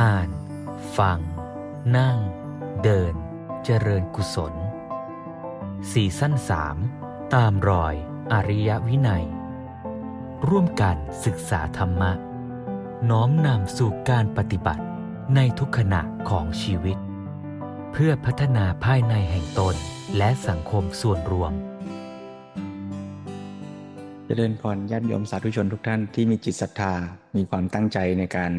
อ่าน ฟัง นั่ง เดิน เจริญกุศลสี่สั้นสามตามรอยอริยวินัย ร่วมกันศึกษาธรรมะ น้อมนำสู่การปฏิบัติในทุกขณะของชีวิต เพื่อพัฒนาภายในแห่งตนและสังคมส่วนรวมเจริญพรญาติโยมสาธุชนทุกท่านที่มีจิตศรัทธา มีความตั้งใจในการ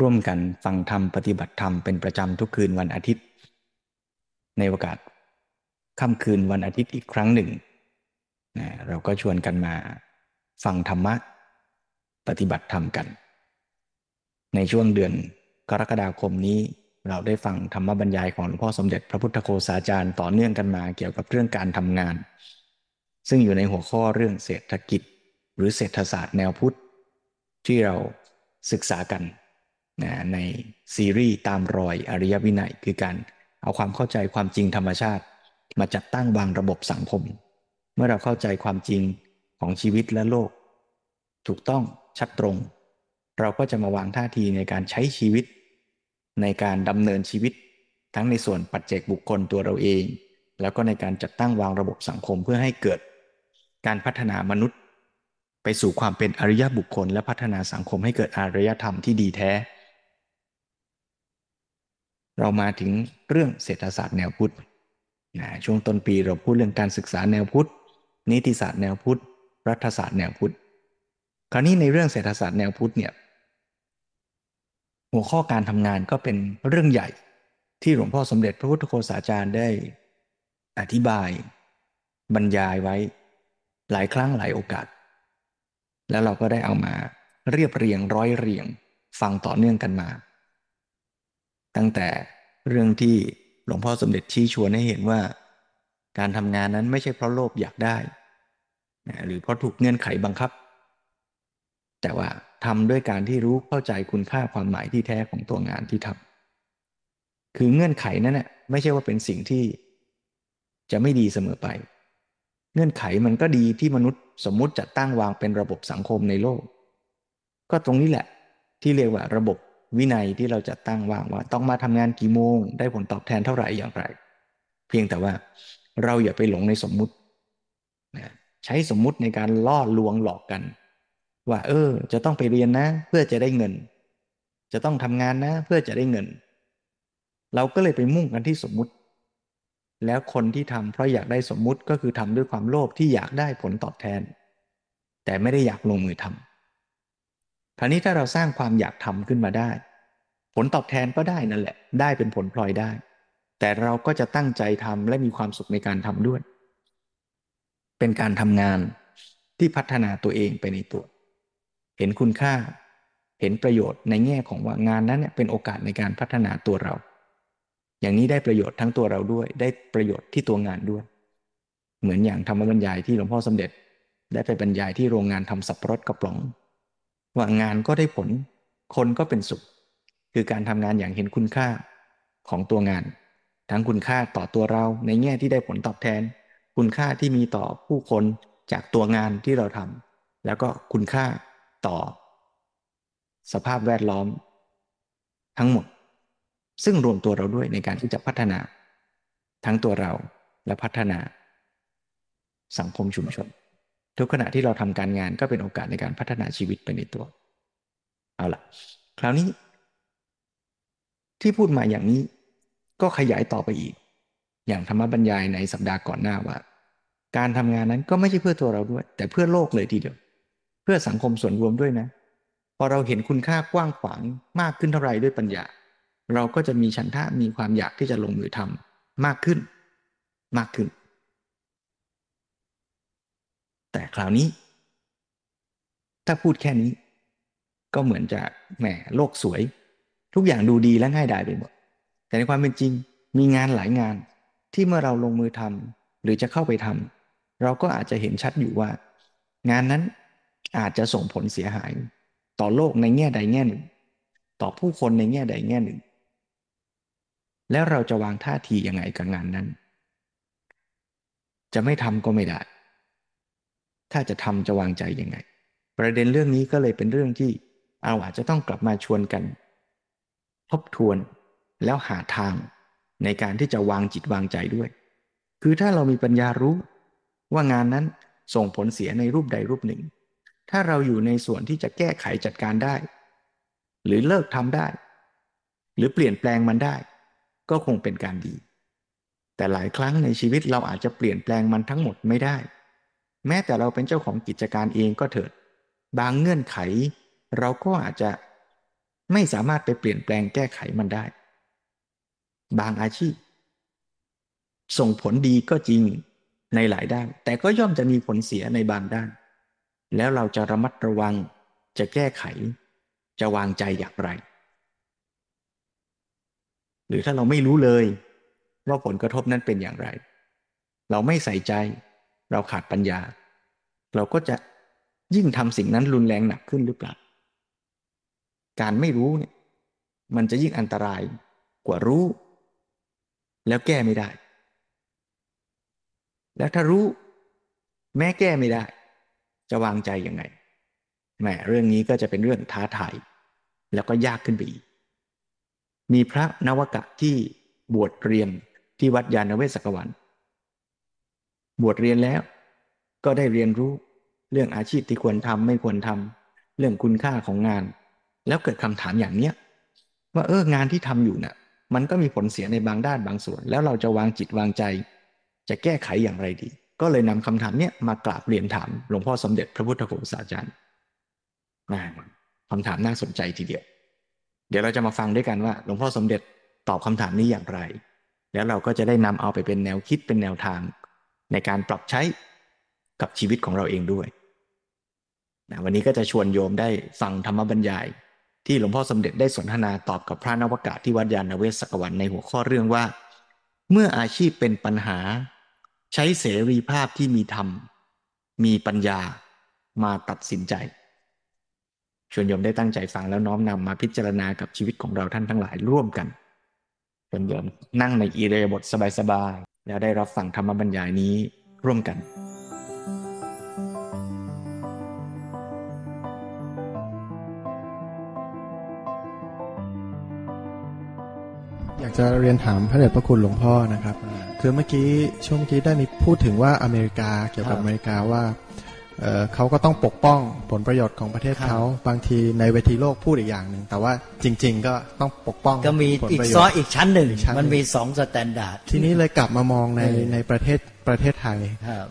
ร่วมกันฟังธรรมปฏิบัติธรรมเป็นประจำทุกคืนวันอาทิตย์ ในโอกาสค่ำคืนวันอาทิตย์อีกครั้งหนึ่งนะเราก็ชวนกันมาฟังธรรมะ ปฏิบัติธรรมกัน ในช่วงเดือนกรกฎาคมนี้เราได้ฟังธรรมบรรยายของหลวงพ่อสมเด็จพระพุทธโฆษาจารย์ต่อเนื่องกันมาเกี่ยวกับเรื่องการทำงาน ซึ่งอยู่ในหัวข้อเรื่องเศรษฐกิจ หรือเศรษฐศาสตร์แนวพุทธ ที่เราศึกษากัน นะในซีรีส์ตามรอยอริยวินัยคือการเอาความเข้าใจความจริงธรรมชาติ มาจัดตั้งวางระบบสังคม เมื่อเราเข้าใจความจริงของชีวิตและโลก ถูกต้องชัดตรง เราก็จะมาวางท่าทีในการใช้ชีวิต ในการดำเนินชีวิต ทั้งในส่วนปัจเจกบุคคลตัวเราเอง แล้วก็ในการจัดตั้งวางระบบสังคมเพื่อให้เกิด การพัฒนามนุษย์ ไปสู่ความเป็นอริยบุคคล และพัฒนาสังคมให้เกิดอารยธรรมที่ดีแท้ เรามาถึงเรื่องเศรษฐศาสตร์แนวพุทธนะช่วงต้นปีเราพูดเรื่องการศึกษาแนวพุทธ นิติศาสตร์แนวพุทธ รัฐศาสตร์แนวพุทธ คราวนี้ในเรื่องเศรษฐศาสตร์แนวพุทธเนี่ยหัวข้อการทำงานก็เป็นเรื่องใหญ่ที่หลวงพ่อสมเด็จพระพุทธโฆษาจารย์ได้อธิบาย บรรยายไว้หลายครั้งหลายโอกาส แล้วเราก็ได้เอามาเรียบเรียงร้อยเรียง ฟังต่อเนื่องกันมา ตั้งแต่เรื่องที่หลวงพ่อสมเด็จชี้ชวนให้เห็นว่า การทำงานนั้นไม่ใช่เพราะโลภอยากได้ หรือเพราะถูกเงื่อนไขบังคับ แต่ว่าทำด้วยการที่รู้เข้าใจคุณค่าความหมายที่แท้ของตัวงานที่ทำคือเงื่อนไขนั้นน่ะไม่ใช่ว่าเป็นสิ่งที่จะไม่ดีเสมอไป เงื่อนไขมันก็ดีที่มนุษย์สมมุติจะตั้งวางเป็นระบบสังคมในโลก ก็ตรงนี้แหละที่เรียกว่าระบบ วินัยที่เราจะตั้งวางว่า ต้องมาทำงานกี่โมง ได้ผลตอบแทนเท่าไหร่อย่างไร เพียงแต่ว่าเราอย่าไปหลงในสมมุตินะใช้สมมุติในการล่อลวงหลอกกัน ว่า เออ จะต้องไปเรียนนะ เพื่อจะได้เงิน จะต้องทำงานนะ เพื่อจะได้เงิน เราก็เลยไปมุ่งกันที่สมมุติ แล้วคนที่ทำเพราะอยากได้สมมุติก็คือทำด้วยความโลภที่อยากได้ผลตอบแทน แต่ไม่ได้อยากลงมือทำ คราวนี้ถ้าเราสร้างความอยากทำขึ้นมาได้ ผลตอบแทนก็ได้นั่นแหละ ได้เป็นผลพลอยได้ แต่เราก็จะตั้งใจทำและมีความสุขในการทำด้วย เป็นการทำงานที่พัฒนาตัวเองไปในตัว เห็นคุณค่า เห็นประโยชน์ในแง่ของว่างานนั้นเนี่ยเป็นโอกาสในการพัฒนาตัวเรา อย่างนี้ได้ประโยชน์ทั้งตัวเราด้วย ได้ประโยชน์ที่ตัวงานด้วย เหมือนอย่างธรรมบรรยายที่หลวงพ่อสมเด็จ ได้ไปบรรยายที่โรงงานทำสับปะรดกระป๋อง ว่างานก็ได้ผล คนก็เป็นสุข คือการทำงานอย่างเห็นคุณค่าของตัวงาน ทั้งคุณค่าต่อตัวเราในแง่ที่ได้ผลตอบแทน คุณค่าที่มีต่อผู้คนจากตัวงานที่เราทำแล้วก็คุณค่าต่อ สภาพแวดล้อม ทั้งหมด ซึ่งรวมตัวเราด้วยในการที่จะพัฒนา ทั้งตัวเราและพัฒนา สังคมชุมชน ทุกขณะที่เราทำการงานก็เป็นโอกาสในการพัฒนาชีวิตไปในตัว เอาละคราวนี้ ที่พูดมาอย่างนี้ก็ขยายต่อไปอีก อย่างธรรมบรรยายในสัปดาห์ก่อนหน้าว่า การทำงานนั้นก็ไม่ใช่เพื่อตัวเราด้วย แต่เพื่อโลกเลยทีเดียว เพื่อสังคมส่วนรวมด้วยนะ พอเราเห็นคุณค่ากว้างขวางมากขึ้นเท่าไรด้วยปัญญา เราก็จะมีฉันทะมีความอยากที่จะลงมือทำมากขึ้น มากขึ้น แต่คราวนี้ ถ้าพูดแค่นี้ ก็เหมือนจะแหมโลกสวย ทุกอย่างดูดีและง่ายดายไปหมด แต่ในความเป็นจริง มีงานหลายงานที่เมื่อเราลงมือทำหรือจะเข้าไปทำเราก็อาจจะเห็นชัดอยู่ว่า งานนั้นอาจจะส่งผลเสียหาย ต่อโลกในแง่ใดแง่หนึ่ง ต่อผู้คนในแง่ใดแง่หนึ่ง แล้วเราจะวางท่าทียังไงกับงานนั้น จะไม่ทำก็ไม่ได้ ถ้าจะทำจะวางใจยังไง ประเด็นเรื่องนี้ก็เลยเป็นเรื่องที่เอาอาจจะต้องกลับมาชวนกัน ทบทวนแล้วหาทางในการที่จะวางจิตวางใจด้วย คือถ้าเรามีปัญญารู้ว่างานนั้นส่งผลเสียในรูปใดรูปหนึ่ง ถ้าเราอยู่ในส่วนที่จะแก้ไขจัดการได้ หรือเลิกทำได้ หรือเปลี่ยนแปลงมันได้ ก็คงเป็นการดี แต่หลายครั้งในชีวิตเราอาจจะเปลี่ยนแปลงมันทั้งหมดไม่ได้ แม้แต่เราเป็นเจ้าของกิจการเองก็เถิด บางเงื่อนไข เราก็อาจจะไม่สามารถไปเปลี่ยนแปลงแก้ไขมันได้ บางอาชีพ ส่งผลดีก็จริงในหลายด้าน แต่ก็ย่อมจะมีผลเสียในบางด้าน แล้วเราจะระมัดระวังจะแก้ไข จะวางใจอย่างไร หรือถ้าเราไม่รู้เลย ว่าผลกระทบนั้นเป็นอย่างไร เราไม่ใส่ใจ เราขาดปัญญา เราก็จะยิ่งทำสิ่งนั้นรุนแรงหนักขึ้นหรือเปล่า การไม่รู้เนี่ยมันจะยิ่งอันตรายกว่ารู้ แล้วแก้ไม่ได้ แล้วถ้ารู้ แม้แก้ไม่ได้ จะวางใจยังไงแหมเรื่องนี้ก็จะเป็นเรื่องท้าทายแล้วก็ยากขึ้นไปอีก มีพระนวกะที่บวชเรียนที่วัดยานเวศกวัน บวชเรียนแล้ว ก็ได้เรียนรู้เรื่องอาชีพที่ควรทำไม่ควรทำเรื่องคุณค่าของงาน แล้วเกิดคำถามอย่างเนี้ยว่าเอองานที่ทำอยู่นะ่ะ มันก็มีผลเสียในบางด้านบางส่วน แล้วเราจะวางจิตวางใจ จะแก้ไขอย่างไรดี ก็เลยนำคำถามเนี้ยมากราบเรียนถามหลวงพ่อสมเด็จพระพุทธโฆษาจารย์นะคำถามน่าสนใจทีเดียว เดี๋ยวเราจะมาฟังด้วยกันว่า หลวงพ่อสมเด็จตอบคำถามนี้อย่างไร แล้วเราก็จะได้นำเอาไปเป็นแนวคิดเป็นแนวทาง ในการปรับใช้กับชีวิตของเราเองด้วยนะวันนี้ก็จะชวนโยมได้ฟังธรรมบรรยาย ที่หลวงพ่อสมเด็จได้สนทนาตอบกับพระนวกะที่วัดยานเวศกวันในหัวข้อเรื่องว่า เมื่ออาชีพเป็นปัญหา ใช้เสรีภาพที่มีธรรม มีปัญญามาตัดสินใจ ชวนโยมได้ตั้งใจฟังแล้วน้อมนำมาพิจารณากับชีวิตของเราท่านทั้งหลายร่วมกันชวนโยมนั่งในอิเรยบทสบายๆ แล้วได้รับฟังธรรมบรรยายนี้ร่วมกันจะเรียนถามพระเดชพระคุณหลวงพ่อนะครับ คือเมื่อกี้ช่วงเมื่อกี้ได้มีพูดถึงว่าอเมริกาเกี่ยวกับอเมริกาว่า เขาก็ต้องปกป้องผลประโยชน์ของประเทศเขาบางทีในเวทีโลกพูดอีกอย่างหนึ่งแต่ว่าจริง ๆ ก็ต้องปกป้องก็มีอีกซ้อนอีกชั้นหนึ่งมันมีสอง standard ทีนี้เลยกลับมามองในในประเทศประเทศไทย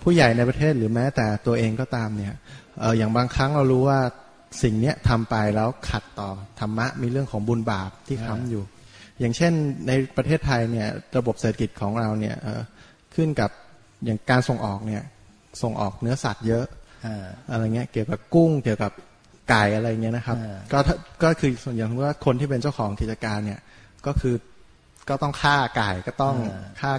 ผู้ใหญ่ในประเทศหรือแม้แต่ตัวเองก็ตามเนี่ยอย่างบางครั้งเรารู้ว่าสิ่งเนี้ยทำไปแล้วขัดต่อธรรมะมีเรื่องของบุญบาปที่ค้ำอยู่ อย่างเช่นในประเทศไทยเนี่ยระบบเศรษฐกิจของเราเนี่ยขึ้นกับอย่างการส่งออกเนี่ยส่งออกเนื้อสัตว์เยอะ อะไรเงี้ยเกี่ยวกับกุ้งเกี่ยวกับไก่อะไรเงี้ยนะครับ ก็ก็คือส่วนอย่างว่าคนที่เป็นเจ้าของกิจการเนี่ยก็คือก็ต้องฆ่าไก่ก็ต้องฆ่า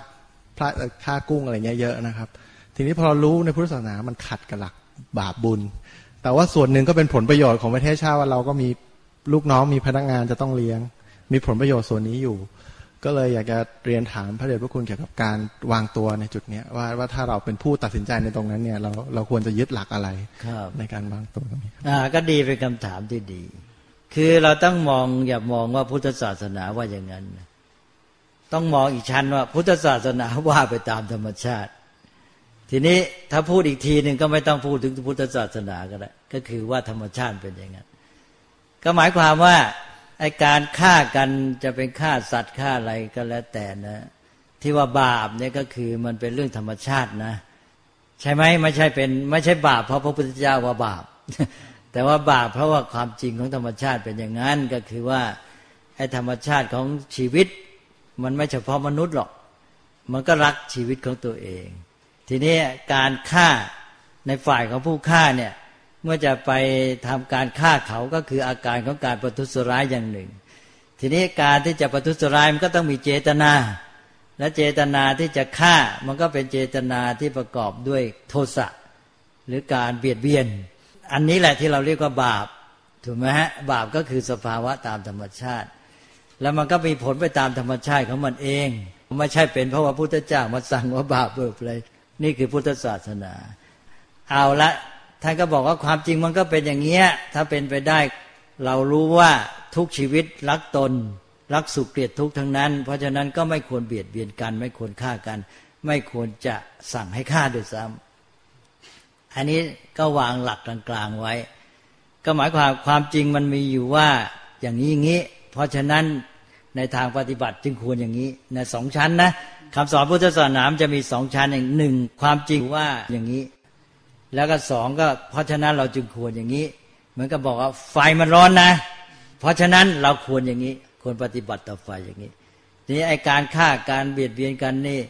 พระฆ่ากุ้งอะไรเงี้ยเยอะนะครับ ทีนี้พอเรารู้ในพุทธศาสนามันขัดกับหลักบาปบุญ แต่ว่าส่วนหนึ่งก็เป็นผลประโยชน์ของประเทศชาติว่าเราก็มีลูกน้องมีพนักงานจะต้องเลี้ยง มีผลประโยชน์ส่วนนี้อยู่ ก็เลยอยากจะเรียนถามพระเดชพระคุณเกี่ยวกับการวางตัวในจุดนี้ว่าว่าถ้าเราเป็นผู้ตัดสินใจในตรงนั้นเนี่ยเราเราควรจะยึดหลักอะไรในการวางตัวตรงนี้อ่าก็ดีเป็นคำถามที่ดี คือเราต้องมองอย่ามองว่าพุทธศาสนาว่าอย่างนั้น ต้องมองอีกชั้นว่า พุทธศาสนาว่าไปตามธรรมชาติ ทีนี้ถ้าพูดอีกทีหนึ่งก็ไม่ต้องพูดถึงพุทธศาสนาก็ได้ก็คือว่าธรรมชาติเป็นอย่างนั้นก็หมายความว่า ไอการฆ่ากันจะเป็นฆ่าสัตว์ฆ่าอะไรก็แล้วแต่นะ ที่ว่าบาปเนี่ยก็คือมันเป็นเรื่องธรรมชาตินะ ใช่ไหมไม่ใช่เป็นไม่ใช่บาปเพราะพระพุทธเจ้าว่าบาป แต่ว่าบาปเพราะว่าความจริงของธรรมชาติเป็นอย่างนั้นก็คือว่าไอธรรมชาติของชีวิต มันไม่เฉพาะมนุษย์หรอก มันก็รักชีวิตของตัวเอง ทีนี้การฆ่าในฝ่ายของผู้ฆ่าเนี่ย เมื่อจะไปทำการฆ่าเขาก็คืออาการของการประทุษร้ายอย่างหนึ่ง ทีนี้การที่จะประทุษร้ายมันก็ต้องมีเจตนา และเจตนาที่จะฆ่ามันก็เป็นเจตนาที่ประกอบด้วยโทสะหรือการเบียดเบียน อันนี้แหละที่เราเรียกว่าบาปถูกไหมฮะบาปก็คือสภาวะตามธรรมชาติ แล้วมันก็มีผลไปตามธรรมชาติของมันเองไม่ใช่เป็นเพราะว่าพุทธเจ้ามาสั่งว่าบาปเบิบเลย นี่คือพุทธศาสนา เอาละ ท่านก็บอกว่าความจริงมันก็เป็นอย่างเงี้ย ถ้าเป็นไปได้ เรารู้ว่าทุกชีวิตรักตน รักสุขเกลียดทุกข์ทั้งนั้น เพราะฉะนั้นก็ไม่ควรเบียดเบียนกัน ไม่ควรฆ่ากัน ไม่ควรจะสั่งให้ฆ่าด้วยซ้ำอันนี้ก็วางหลักกลางๆไว้ ก็หมายความความจริงมันมีอยู่ว่าอย่างนี้อย่างนี้ เพราะฉะนั้นในทางปฏิบัติจึงควรอย่างนี้นะสองชั้นนะคำสอนพุทธศาสนาจะมีสองชั้นอย่างหนึ่งความจริงว่าอย่างนี้ แล้วก็สองก็เพราะฉะนั้นเราจึงควรอย่างนี้ เหมือนกับบอกว่าไฟมันร้อนนะ เพราะฉะนั้นเราควรอย่างนี้ ควรปฏิบัติต่อไฟอย่างนี้ทีนี้ไอการฆ่าการเบียดเบียนกันนี่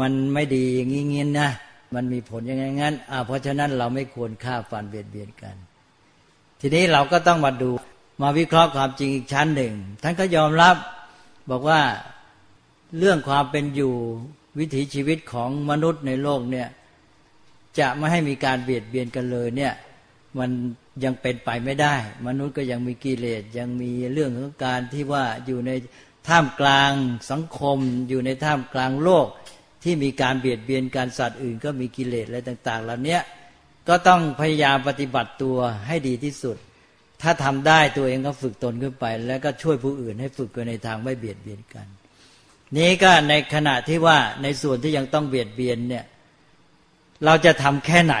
มันไม่ดีอย่างนี้งี้นะมันมีผลอย่างงั้นอ่าเพราะฉะนั้นเราไม่ควรฆ่าฟันเบียดเบียนกัน ทีนี้เราก็ต้องมาดูมาวิเคราะห์ความจริงอีกชั้นหนึ่งท่านก็ยอมรับบอกว่าเรื่องความเป็นอยู่วิถีชีวิตของมนุษย์ในโลกเนี่ย จะไม่ให้มีการเบียดเบียนกันเลยเนี่ยมันยังเป็นไปไม่ได้ มนุษย์ก็ยังมีกิเลสยังมีเรื่องของการที่ว่าอยู่ในท่ามกลางสังคม อยู่ในท่ามกลางโลก ที่มีการเบียดเบียนการสัตว์อื่น ก็มีกิเลสอะไรต่าง ๆ เหล่านี้ก็ต้องพยายามปฏิบัติตัวให้ดีที่สุด ถ้าทำได้ตัวเองก็ฝึกตนขึ้นไป แล้วก็ช่วยผู้อื่นให้ฝึกไปในทางไม่เบียดเบียนกัน นี้ก็ในขณะที่ว่าในส่วนที่ยังต้องเบียดเบียนเนี่ย เราจะทำแค่ไหน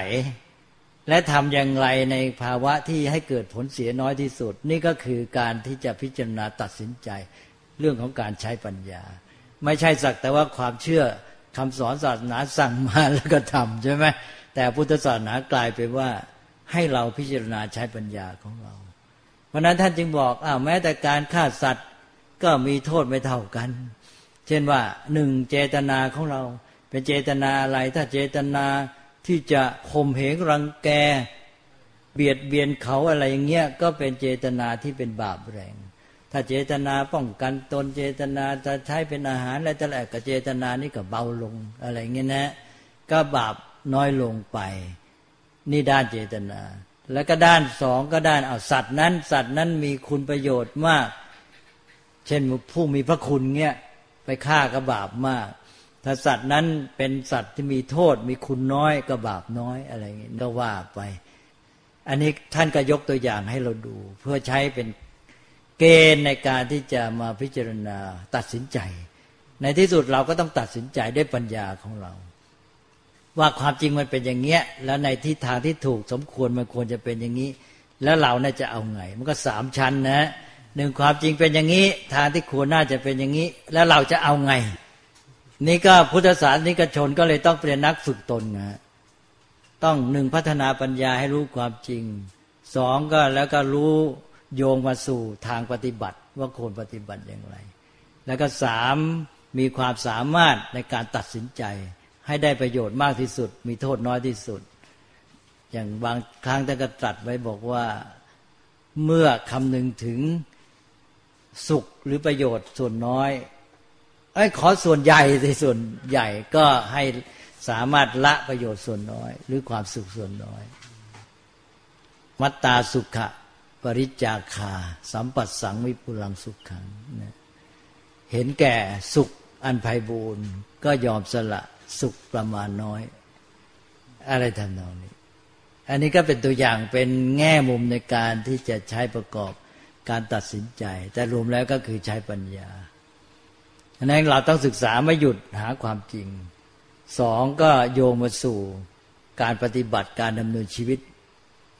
และทำอย่างไรในภาวะที่ให้เกิดผลเสียน้อยที่สุด นี่ก็คือการที่จะพิจารณาตัดสินใจ เรื่องของการใช้ปัญญา ไม่ใช่สักแต่ว่าความเชื่อคำสอนศาสนาสั่งมาแล้วก็ทำใช่ไหมแต่พุทธศาสนากลายเป็นว่าให้เราพิจารณาใช้ปัญญาของเรา เพราะนั้นท่านจึงบอกอ้าวแม้แต่การฆ่าสัตว์ก็มีโทษไม่เท่ากัน เช่นว่าหนึ่งเจตนาของเรา เป็นเจตนาอะไร ถ้าเจตนาที่จะข่มเหงรังแก เบียดเบียนเขาอะไรอย่างเงี้ยก็เป็นเจตนาที่เป็นบาปแรง ถ้าเจตนาป้องกันตนเจตนาจะใช้เป็นอาหารอะไรแต่ละก็เจตนานี่ก็เบาลงอะไรเงี้ยนะ ก็บาปน้อยลงไป นี่ด้านเจตนา แล้วก็ด้านสองก็ด้านเอาสัตว์นั้น สัตว์นั้นมีคุณประโยชน์มาก เช่นผู้มีพระคุณเงี้ยไปฆ่าก็บาปมาก ถ้าสัตว์นั้นเป็นสัตว์ที่มีโทษ มีคุณน้อยก็บาปน้อยอะไรอย่างนี้ก็ว่าไป อันนี้ท่านก็ยกตัวอย่างให้เราดู เพื่อใช้เป็นเกณฑ์ในการที่จะมาพิจารณาตัดสินใจ ในที่สุดเราก็ต้องตัดสินใจด้วยปัญญาของเรา ว่าความจริงมันเป็นอย่างเงี้ย แล้วในทิศทางที่ถูกสมควรมันควรจะเป็นอย่างนี้ แล้วเราน่าจะเอาไง มันก็สามชั้นนะหนึ่งความจริงเป็นอย่างนี้ ทางที่ควรน่าจะเป็นอย่างนี้ แล้วเราจะเอาไง นี่ก็พุทธศาสนิกชนก็เลยต้องเป็นนักฝึกตนนะต้องหนึ่งพัฒนาปัญญาให้รู้ความจริงสองก็แล้วก็รู้โยงมาสู่ทางปฏิบัติว่าควรปฏิบัติอย่างไร แล้วก็สามมีความสามารถในการตัดสินใจ ให้ได้ประโยชน์มากที่สุด มีโทษน้อยที่สุด อย่างบางครั้งท่านก็ตรัสไว้บอกว่าเมื่อคำนึงถึงสุขหรือประโยชน์ส่วนน้อย ไอ้ขอส่วนใหญ่ในส่วนใหญ่ก็ให้สามารถละประโยชน์ส่วนน้อย หรือความสุขส่วนน้อย มัตตาสุขะ ปริจาคา สัมปัสสังวิปุลังสุขขังนะเห็นแก่สุขอันไพบูรณ์ก็ยอมสละสุขประมาณน้อย อะไรทำนองนี้ อันนี้ก็เป็นตัวอย่างเป็นแง่มุมในการที่จะใช้ประกอบการตัดสินใจ แต่รวมแล้วก็คือใช้ปัญญา ดังนั้นเราต้องศึกษาไม่หยุดหาความจริง สองก็โยงมาสู่การปฏิบัติการดำเนินชีวิต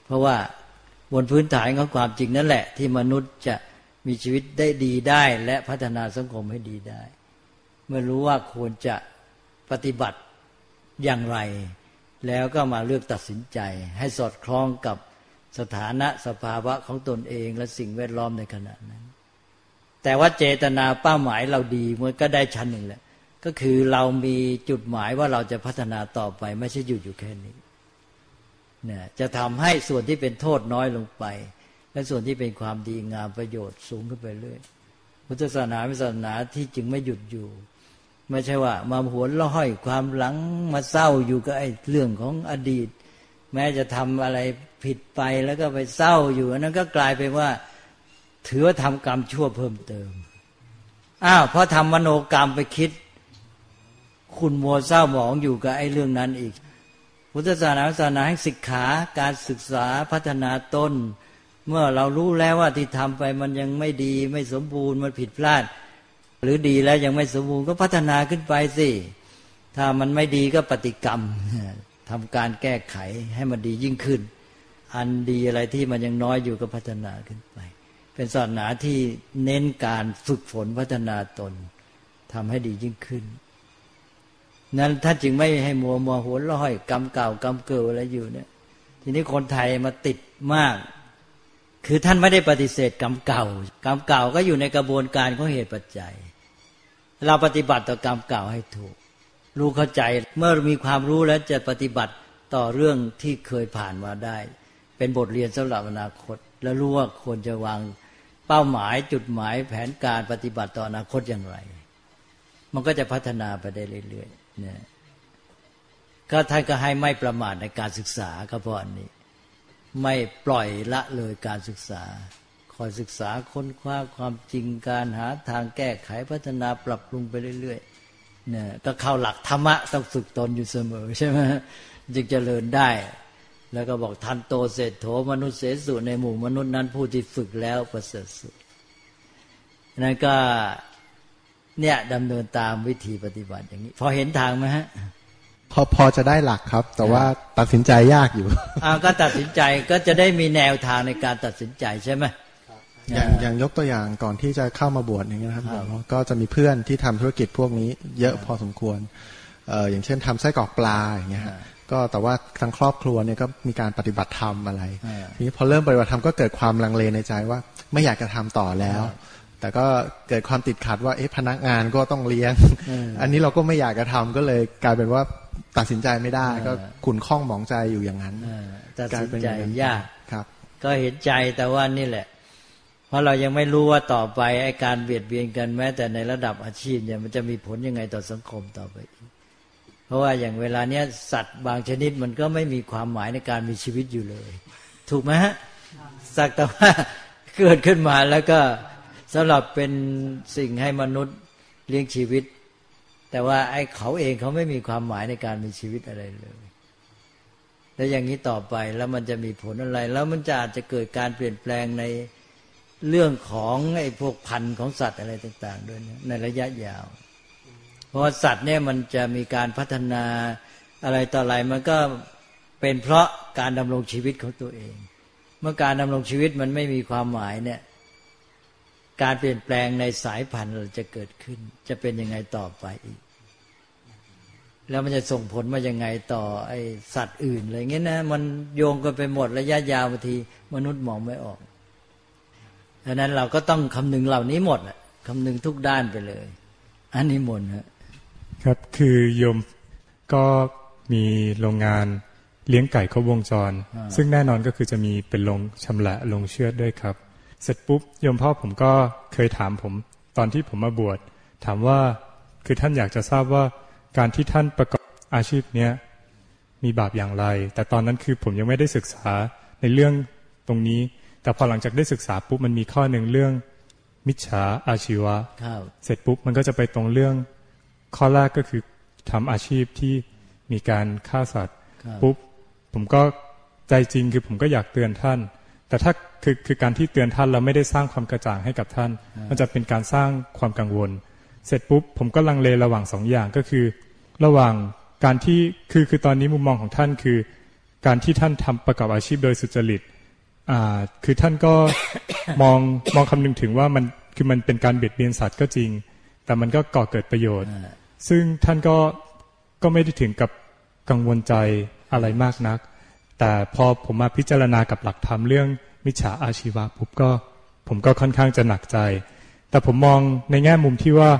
เพราะว่าบนพื้นฐานของความจริงนั่นแหละ ที่มนุษย์จะมีชีวิตได้ดีได้ และพัฒนาสังคมให้ดีได้ เมื่อรู้ว่าควรจะปฏิบัติอย่างไร แล้วก็มาเลือกตัดสินใจ ให้สอดคล้องกับสถานะสภาวะของตนเองและสิ่งแวดล้อมในขณะนั้น แต่ว่าเจตนาเป้าหมายเราดีมันก็ได้ชั้นหนึ่งแหละก็คือเรามีจุดหมายว่าเราจะพัฒนาต่อไป ไม่ใช่หยุดอยู่แค่นี้เนี่ยจะทำให้ส่วนที่เป็นโทษน้อยลงไป และส่วนที่เป็นความดีงามประโยชน์สูงขึ้นไปเรื่อยพุทธศาสนาเป็นศาสนาที่จึงไม่หยุดอยู่ ไม่ใช่ว่า มาหวนละห้อยความหลังมาเศร้าอยู่กับไอ้เรื่องของอดีต แม้จะทำอะไรผิดไปแล้วก็ไปเศร้าอยู่นั้นก็กลายเป็นว่า ถือว่าทำกรรมชั่วเพิ่มเติมอ้าวเพราะทำมโนกรรมไปคิด คุณมัวเศร้าหมองอยู่กับไอ้เรื่องนั้นอีก พุทธศาสนาศาสนาให้ศึกษาการศึกษาพัฒนาตนเมื่อเรารู้แล้วว่าที่ทำไปมันยังไม่ดี ไม่สมบูรณ์มันผิดพลาด หรือดีแล้วยังไม่สมบูรณ์ก็พัฒนาขึ้นไปสิถ้ามันไม่ดีก็ปฏิกรรมทำการแก้ไขให้มันดียิ่งขึ้น อันดีอะไรที่มันยังน้อยอยู่ก็พัฒนาขึ้นไป เป็นศาสนาที่เน้นการฝึกฝนพัฒนาตนทำให้ดียิ่งขึ้น นั้นท่านจึงไม่ให้มัวมัวหัวลอยกรรมเก่ากรรมเกิดอะไรอยู่เนี่ย ทีนี้คนไทยมาติดมาก คือท่านไม่ได้ปฏิเสธกรรมเก่ากรรมเก่าก็อยู่ในกระบวนการของเหตุปัจจัย เราปฏิบัติต่อกรรมเก่าให้ถูก รู้เข้าใจเมื่อมีความรู้แล้วจะปฏิบัติต่อเรื่องที่เคยผ่านมาได้ เป็นบทเรียนสำหรับอนาคต แล้วรู้ว่าควรจะวาง เป้าหมายจุดหมายแผนการปฏิบัติต่ออนาคตอย่างไร มันก็จะพัฒนาไปได้เรื่อยๆเนี่ยก็ท่านก็ให้ไม่ประมาทในการศึกษาก็เพราะอันนี้ ไม่ปล่อยละเลยการศึกษา คอยศึกษาค้นคว้าความจริงการหาทางแก้ไขพัฒนาปรับปรุงไปเรื่อยๆเนี่ยก็เข้าหลักธรรมะต้องฝึกตนอยู่เสมอใช่ไหมจึงจเจริญได้ แล้วก็บอกทันโตเศรษโถมนุษย์เสสุในหมู่มนุษย์นั้นผู้ที่ฝึกแล้วประเสริฐสุดนั่นก็เนี่ยดำเนินตามวิธีปฏิบัติอย่างนี้ พอเห็นทางไหมฮะ พอพอจะได้หลักครับ แต่ว่าตัดสินใจยากอยู่อ่าก็ตัดสินใจก็จะได้มีแนวทางในการตัดสินใจใช่ไหมอย่างอย่างยกตัวอย่างก่อนที่จะเข้ามาบวชอย่างเงี้ยครับก็จะมีเพื่อนที่ทำธุรกิจพวกนี้ เยอะพอสมควรเอออย่างเช่นทำไส้กรอกปลาอย่างเงี้ย ก็แต่ว่าทั้งครอบครัวเนี่ยก็มีการปฏิบัติธรรมอะไรทีนี้พอเริ่มปฏิบัติธรรมก็เกิดความลังเลในใจว่าไม่อยากจะทำต่อแล้ว แต่ก็เกิดความติดขัดว่าเอ๊ะพนักงานก็ต้องเลี้ยง อันนี้เราก็ไม่อยากจะทำก็เลยกลายเป็นว่าตัดสินใจไม่ได้ก็ขุนข้องหมองใจอยู่อย่างนั้นตัดสินใจยากครับ ก็เห็นใจแต่ว่านี่แหละ เพราะเรายังไม่รู้ว่าต่อไปไอ้การเบียดเบียนกันแม้ แต่ในระดับอาชีพเนี่ยมันจะมีผลยังไงต่อสังคมต่อไป เพราะว่าอย่างเวลาเนี้ยสัตว์บางชนิดมันก็ไม่มีความหมายในการมีชีวิตอยู่เลย ถูกไหมฮะสักแต่ว่าเกิดขึ้นมาแล้วก็สำหรับเป็นสิ่งให้มนุษย์เลี้ยงชีวิต แต่ว่าไอ้เขาเองเขาไม่มีความหมายในการมีชีวิตอะไรเลย แล้วอย่างนี้ต่อไปแล้วมันจะมีผลอะไร แล้วมันจะอาจจะเกิดการเปลี่ยนแปลงในเรื่องของไอ้พวกพันธุ์ของสัตว์อะไรต่าง ๆ ด้วยในระยะยาว เพราะสัตว์เนี่ยมันจะมีการพัฒนาอะไรต่ออะไรมันก็เป็นเพราะการดำรงชีวิตของตัวเอง เมื่อการดำรงชีวิตมันไม่มีความหมายเนี่ยการเปลี่ยนแปลงในสายพันธุ์จะเกิดขึ้น จะเป็นยังไงต่อไปอีก แล้วมันจะส่งผลมายังไงต่อไอสัตว์อื่นอะไรเงี้ยนะ มันโยงกันไปหมดระยะยาวบางทีมนุษย์มองไม่ออกดังนั้นเราก็ต้องคำนึงเหล่านี้หมดคำนึงทุกด้านไปเลย อันนี้หมดฮะ ครับคือโยมก็มีโรงงานเลี้ยงไก่ครบวงจร ซึ่งแน่นอนก็คือจะมีเป็นโรงชำละโรงเชือดด้วยครับ เสร็จปุ๊บโยมพ่อผมก็เคยถามผม ตอนที่ผมมาบวชถามว่าคือท่านอยากจะทราบว่าการที่ท่านประกอบอาชีพเนี้ยมีบาปอย่างไร แต่ตอนนั้นคือผมยังไม่ได้ศึกษาในเรื่องตรงนี้ แต่พอหลังจากได้ศึกษาปุ๊บมันมีข้อหนึ่งเรื่องมิจฉาอาชีวะ เสร็จปุ๊บมันก็จะไปตรงเรื่อง ข้อแรกก็คือทำอาชีพที่มีการฆ่าสัตว์ปุ๊บผมก็ใจจริงคือผมก็อยากเตือนท่าน แต่ถ้าคือคือการที่เตือนท่านเราไม่ได้สร้างความกระจ่างให้กับท่าน มันจะเป็นการสร้างความกังวล เสร็จปุ๊บผมก็ลังเลระหว่างสองอย่างก็คือ ระหว่างการที่คือคือตอนนี้มุมมองของท่านคือ การที่ท่านทำประกอบอาชีพโดยสุจริตอ่าคือท่านก็มองมองคำนึงถึงว่ามันคือมันเป็นการเบียดเบียนสัตว์ก็จริง แต่มันก็ก่อเกิดประโยชน์ ซึ่งท่านก็ก็ไม่ได้ถึงกับกังวลใจอะไรมากนัก แต่พอผมมาพิจารณากับหลักธรรมเรื่องมิจฉาอาชีวะปุ๊บก็ ผมก็ค่อนข้างจะหนักใจ แต่ผมมองในแง่มุมที่ว่า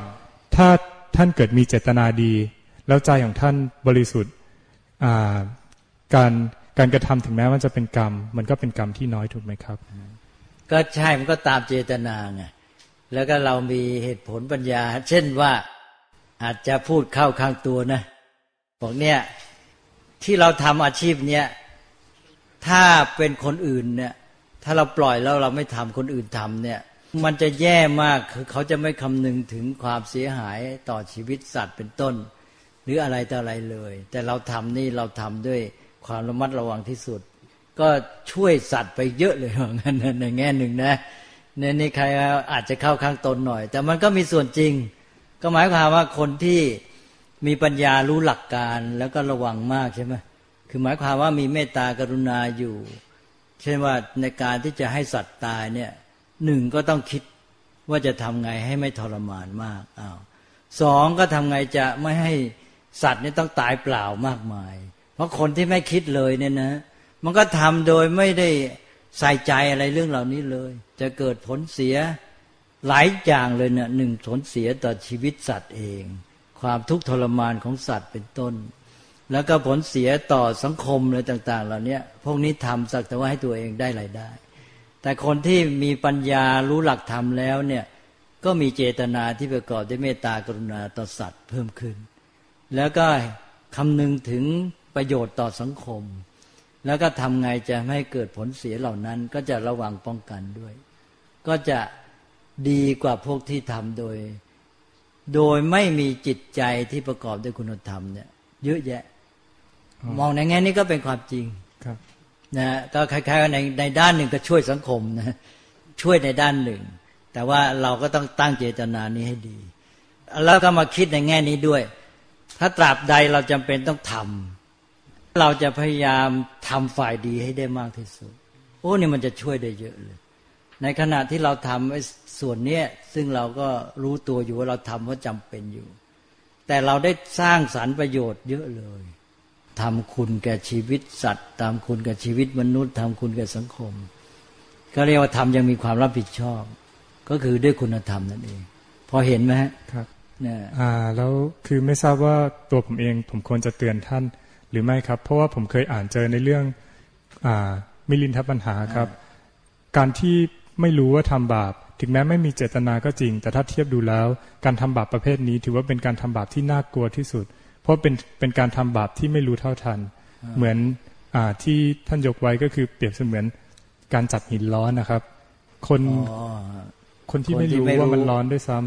ถ้าท่านเกิดมีเจตนาดี แล้วใจของท่านบริสุทธิ์การการกระทำถึงแม้ว่าจะเป็นกรรม มันก็เป็นกรรมที่น้อยถูกไหมครับ ก็ใช่มันก็ตามเจตนาไง แล้วก็เรามีเหตุผลปัญญา เช่นว่าอาจจะพูดเข้าข้างตัวนะบอกเนี่ยที่เราทำอาชีพเนี้ยถ้าเป็นคนอื่นเนี่ย ถ้าเราปล่อยแล้วเราไม่ทำคนอื่นทำเนี่ย มันจะแย่มากคือเขาจะไม่คำนึงถึงความเสียหายต่อชีวิตสัตว์เป็นต้น หรืออะไรต่ออะไรเลย แต่เราทำนี่เราทำด้วยความระมัดระวังที่สุด ก็ช่วยสัตว์ไปเยอะเลยว่างั้นในแง่หนึ่งนะ ในนี้ใครอาจจะเข้าข้างตนหน่อย แต่มันก็มีส่วนจริง ก็หมายความว่าคนที่มีปัญญารู้หลักการแล้วก็ระวังมากใช่ไหมคือหมายความว่ามีเมตตากรุณาอยู่ เช่นว่าในการที่จะให้สัตว์ตายเนี่ยหนึ่งก็ต้องคิดว่าจะทำไงให้ไม่ทรมานมากอ้าวสองก็ทำไงจะไม่ให้สัตว์นี่ต้องตายเปล่ามากมาย เพราะคนที่ไม่คิดเลยเนี่ยนะ มันก็ทำโดยไม่ได้ ใส่ใจอะไรเรื่องเหล่านี้เลย จะเกิดผลเสียหลายอย่างเลยเนะี่ยหนึ่งผลเสียต่อชีวิตสัตว์เอง ความทุกข์ทรมานของสัตว์เป็นต้น แล้วก็ผลเสียต่อสังคมอะไรต่าง ๆ เหล่านี้พวกนี้ทำสักแต่ว่าให้ตัวเองได้รายได้ แต่คนที่มีปัญญารู้หลักธรรมแล้วเนี่ยก็มีเจตนาที่ประกอบด้วยเมตตากรุณาต่อสัตว์เพิ่มขึ้น แล้วก็คำนึงถึงประโยชน์ต่อสังคม แล้วก็ทำไงจะไม่เกิดผลเสียเหล่านั้น ก็จะระวังป้องกันด้วย ก็จะดีกว่าพวกที่ทำโดย โดยไม่มีจิตใจที่ประกอบด้วยคุณธรรมเนี่ยเยอะแยะ มองในแง่นี้ก็เป็นความจริงครับนะก็คล้ายๆในในด้านหนึ่งก็ช่วยสังคมนะช่วยในด้านหนึ่ง แต่ว่าเราก็ต้องตั้งเจตนานี้ให้ดี แล้วก็มาคิดในแง่นี้ด้วย ถ้าตราบใดเราจำเป็นต้องทำ เราจะพยายามทำฝ่ายดีให้ได้มากที่สุด โอ้นี่มันจะช่วยได้เยอะเลย ในขณะที่เราทำส่วนเนี้ยซึ่งเราก็รู้ตัวอยู่ว่าเราทำเพราะจำเป็นอยู่ แต่เราได้สร้างสารรค์ประโยชน์เยอะเลยทำคุณแก่ชีวิตสัตว์ทำคุณแก่ชีวิตมนุษย์ทำคุณแก่สังคมก็เรียกว่าทำยังมีความรับผิดชอบ ก็คือด้วยคุณธรรมนั่นเอง พอเห็นไหมครับเนี่ยอ่า แล้วคือไม่ทราบว่าตัวผมเอง ผมควรจะเตือนท่านห รือไม่ครับ เพราะว่าผมเคยอ่านเจอในเรื่องอ่ามิลินทปัญหาครับ การที่ไม่รู้ว่าทำบาป ถึงแม้ไม่มีเจตนาก็จริง แต่ถ้าเทียบดูแล้ว การทำบาปประเภทนี้ ถือว่าเป็นการทำบาปที่น่ากลัวที่สุด เพราะเป็นเป็นการทำบาปที่ไม่รู้เท่าทัน เหมือนอ่าที่ท่านยกไว้ก็คือเปรียบเสมือนการจับหินร้อนนะครับ คนคนที่ไม่รู้ว่ามันร้อนด้วยซ้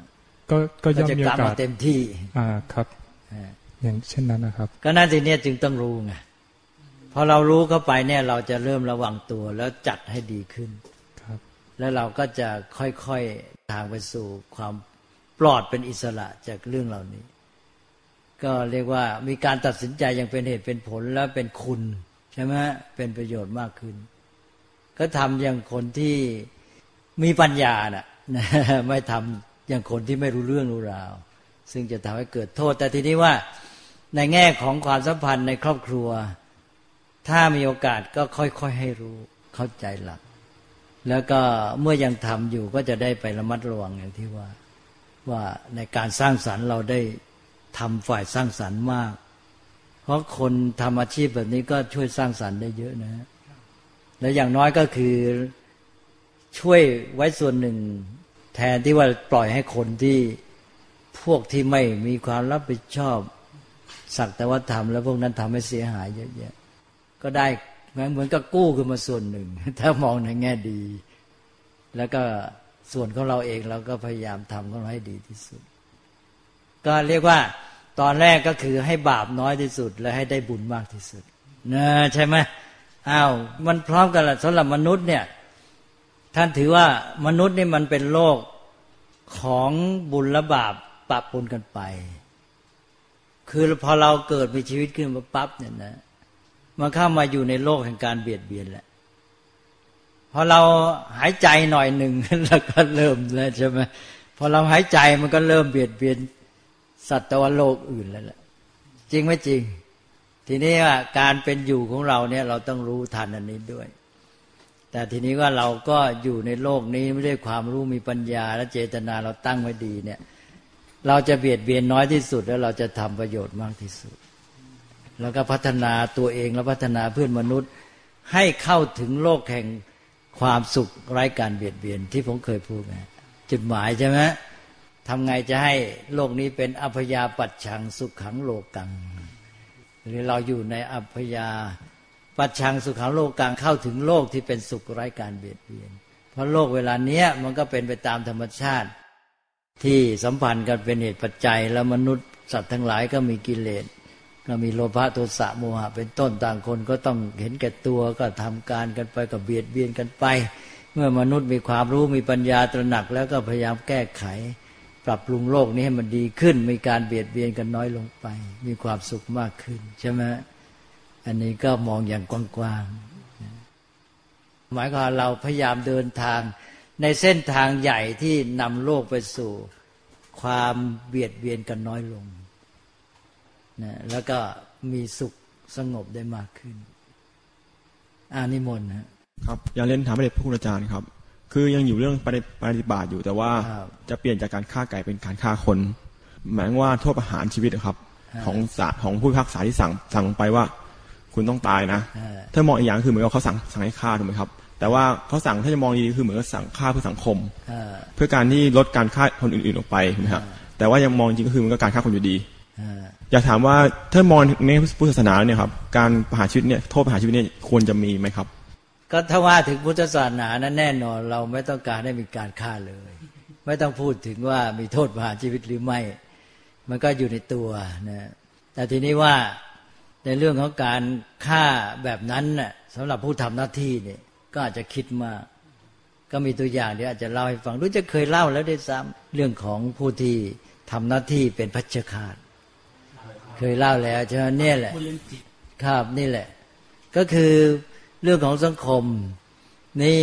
ำก็ก็ย่อมมีโอกาสเต็มที่ อ่าครับ อย่างเช่นนั้นนะครับ ก็น่าจะเนี่ยจึงต้องรู้ไงพอเรารู้เข้าไปเนี่ยเราจะเริ่มระวังตัวแล้วจัดให้ดีขึ้นครับ แล้วเราก็จะค่อยๆทางไปสู่ความปลอดเป็นอิสระจากเรื่องเหล่านี้ ก็เรียกว่ามีการตัดสินใจอย่างเป็นเหตุเป็นผลแล้วเป็นคุณใช่ไหมเป็นประโยชน์มากขึ้น ก็ทำอย่างคนที่มีปัญญาน่ะไม่ทำอย่างคนที่ไม่รู้เรื่องรู้ราว ซึ่งจะทำให้เกิดโทษ แต่ทีนี้ว่า ในแง่ของความสัมพันธ์ในครอบครัว ถ้ามีโอกาสก็ค่อยๆให้รู้เข้าใจหลัก แล้วก็เมื่อยังทำอยู่ก็จะได้ไประมัดระวังอย่างที่ว่า ว่าในการสร้างสรรค์เราได้ทำฝ่ายสร้างสรรค์มาก เพราะคนทำอาชีพแบบนี้ก็ช่วยสร้างสรรค์ได้เยอะนะ และอย่างน้อยก็คือช่วยไว้ส่วนหนึ่ง แทนที่ว่าปล่อยให้คนที่พวกที่ไม่มีความรับผิดชอบ สักแต่ว่าทำแล้วพวกนั้นทำให้เสียหายเยอะแยะก็ได้เหมือนกับกู้ขึ้นมาส่วนหนึ่ง ถ้ามองในแง่ดี แล้วก็ส่วนของเราเองเราก็พยายามทำของเราให้ดีที่สุด ก็เรียกว่าตอนแรกก็คือให้บาปน้อยที่สุด และให้ได้บุญมากที่สุดนะใช่ไหมอ้าวมันพร้อมกันละสำหรับมนุษย์เนี่ย ท่านถือว่ามนุษย์นี่มันเป็นโลกของบุญและบาปปะปนกันไป คือพอเราเกิดมีชีวิตขึ้นมาปั๊บเนี่ยนะมันเข้ามาอยู่ในโลกแห่งการเบียดเบียนแหละพอเราหายใจหน่อยหนึ่งแล้วก็เริ่มแล้วใช่ไหมพอเราหายใจมันก็เริ่มเบียดเบียนสัตว์โลกอื่นแล้วแหละจริงไหมจริง ทีนี้ว่าการเป็นอยู่ของเราเนี่ย เราต้องรู้ทันอันนี้ด้วย แต่ทีนี้ว่าเราก็อยู่ในโลกนี้ไม่ได้ความรู้มีปัญญา และเจตนาเราตั้งไว้ดีเนี่ย เราจะเบียดเบียนน้อยที่สุดแล้วเราจะทำประโยชน์มากที่สุด แล้วก็พัฒนาตัวเองและพัฒนาเพื่อนมนุษย์ ให้เข้าถึงโลกแห่งความสุขไร้การเบียดเบียนที่ผมเคยพูดไงจุดหมายใช่ไหมทำไงจะให้โลกนี้เป็นอัพยาปัจฉังสุขขังโลกัง หรือเราอยู่ในอัพยาปัจชังสุขาโลกกลางเข้าถึงโลกที่เป็นสุขไร้การเบียดเบียน เพราะโลกเวลาเนี้ยมันก็เป็นไปตามธรรมชาติ ที่สัมพันธ์กันเป็นเหตุปัจจัย แล้วมนุษย์สัตว์ทั้งหลายก็มีกิเลสเรามีโลภะโทสะโมหะเป็นต้นต่างคนก็ต้องเห็นแก่ตัวก็ทำการกันไปกับเบียดเบียนกันไป เมื่อมนุษย์มีความรู้มีปัญญาตระหนักแล้วก็พยายามแก้ไข ปรับปรุงโลกนี้ให้มันดีขึ้น มีการเบียดเบียนกันน้อยลงไป มีความสุขมากขึ้นใช่ไหมอันนี้ก็มองอย่างกว้างๆหมายความเราพยายามเดินทาง ในเส้นทางใหญ่ที่นำโลกไปสู่ความเบียดเบียนกันน้อยลงนะแล้วก็มีสุขสงบได้มากขึ้น อานิมนต์ครับอยากเล่นถามประเด็นพระคุณอาจารย์ครับ คือยังอยู่เรื่องปฏิบัติอยู่แต่ว่าจะเปลี่ยนจากการฆ่าไก่เป็นการฆ่าคน หมายว่าโทษประหารชีวิตครับ ของศาลของผู้พิพากษาที่สั่งสั่งไปว่า คุณต้องตายนะ ถ้ามองอีกอย่างคือเหมือนกับเขาสั่งสั่งให้ฆ่าถูกไหมครับ แต่ว่าเขาสั่งถ้าจะมองดีคือเหมือนกับสั่งฆ่าเพื่อสังคมเพื่อการที่ลดการฆ่าคนอื่นๆออกไปถูกไหมครับแต่ว่ายังมองจริงก็คือมันก็การฆ่าคนอยู่ดีอยากถามว่าถ้ามองในพุทธศาสนาเนี่ยครับการประหารชีวิตเนี่ยโทษประหารชีวิตเนี่ยควรจะมีไหมครับ ก็ถ้าว่าถึงพุทธศาสนานั้นแน่นอนเราไม่ต้องการให้มีการฆ่าเลย ไม่ต้องพูดถึงว่ามีโทษประหารชีวิตหรือไม่ มันก็อยู่ในตัวนะแต่ทีนี้ว่าในเรื่องของการฆ่าแบบนั้นน่ะสำหรับผู้ทำหน้าที่เนี่ย ก็อาจจะคิดมาก ก็มีตัวอย่างเดี๋ยวอาจจะเล่าให้ฟังรู้จะเคยเล่าแล้วได้ซ้ำเรื่องของผู้ที่ทำหน้าที่เป็นพัชคาตเคยเล่าแล้วใช่ไหมเนี่ยแหละครับนี่แหละ ก็คือเรื่องของสังคม นี่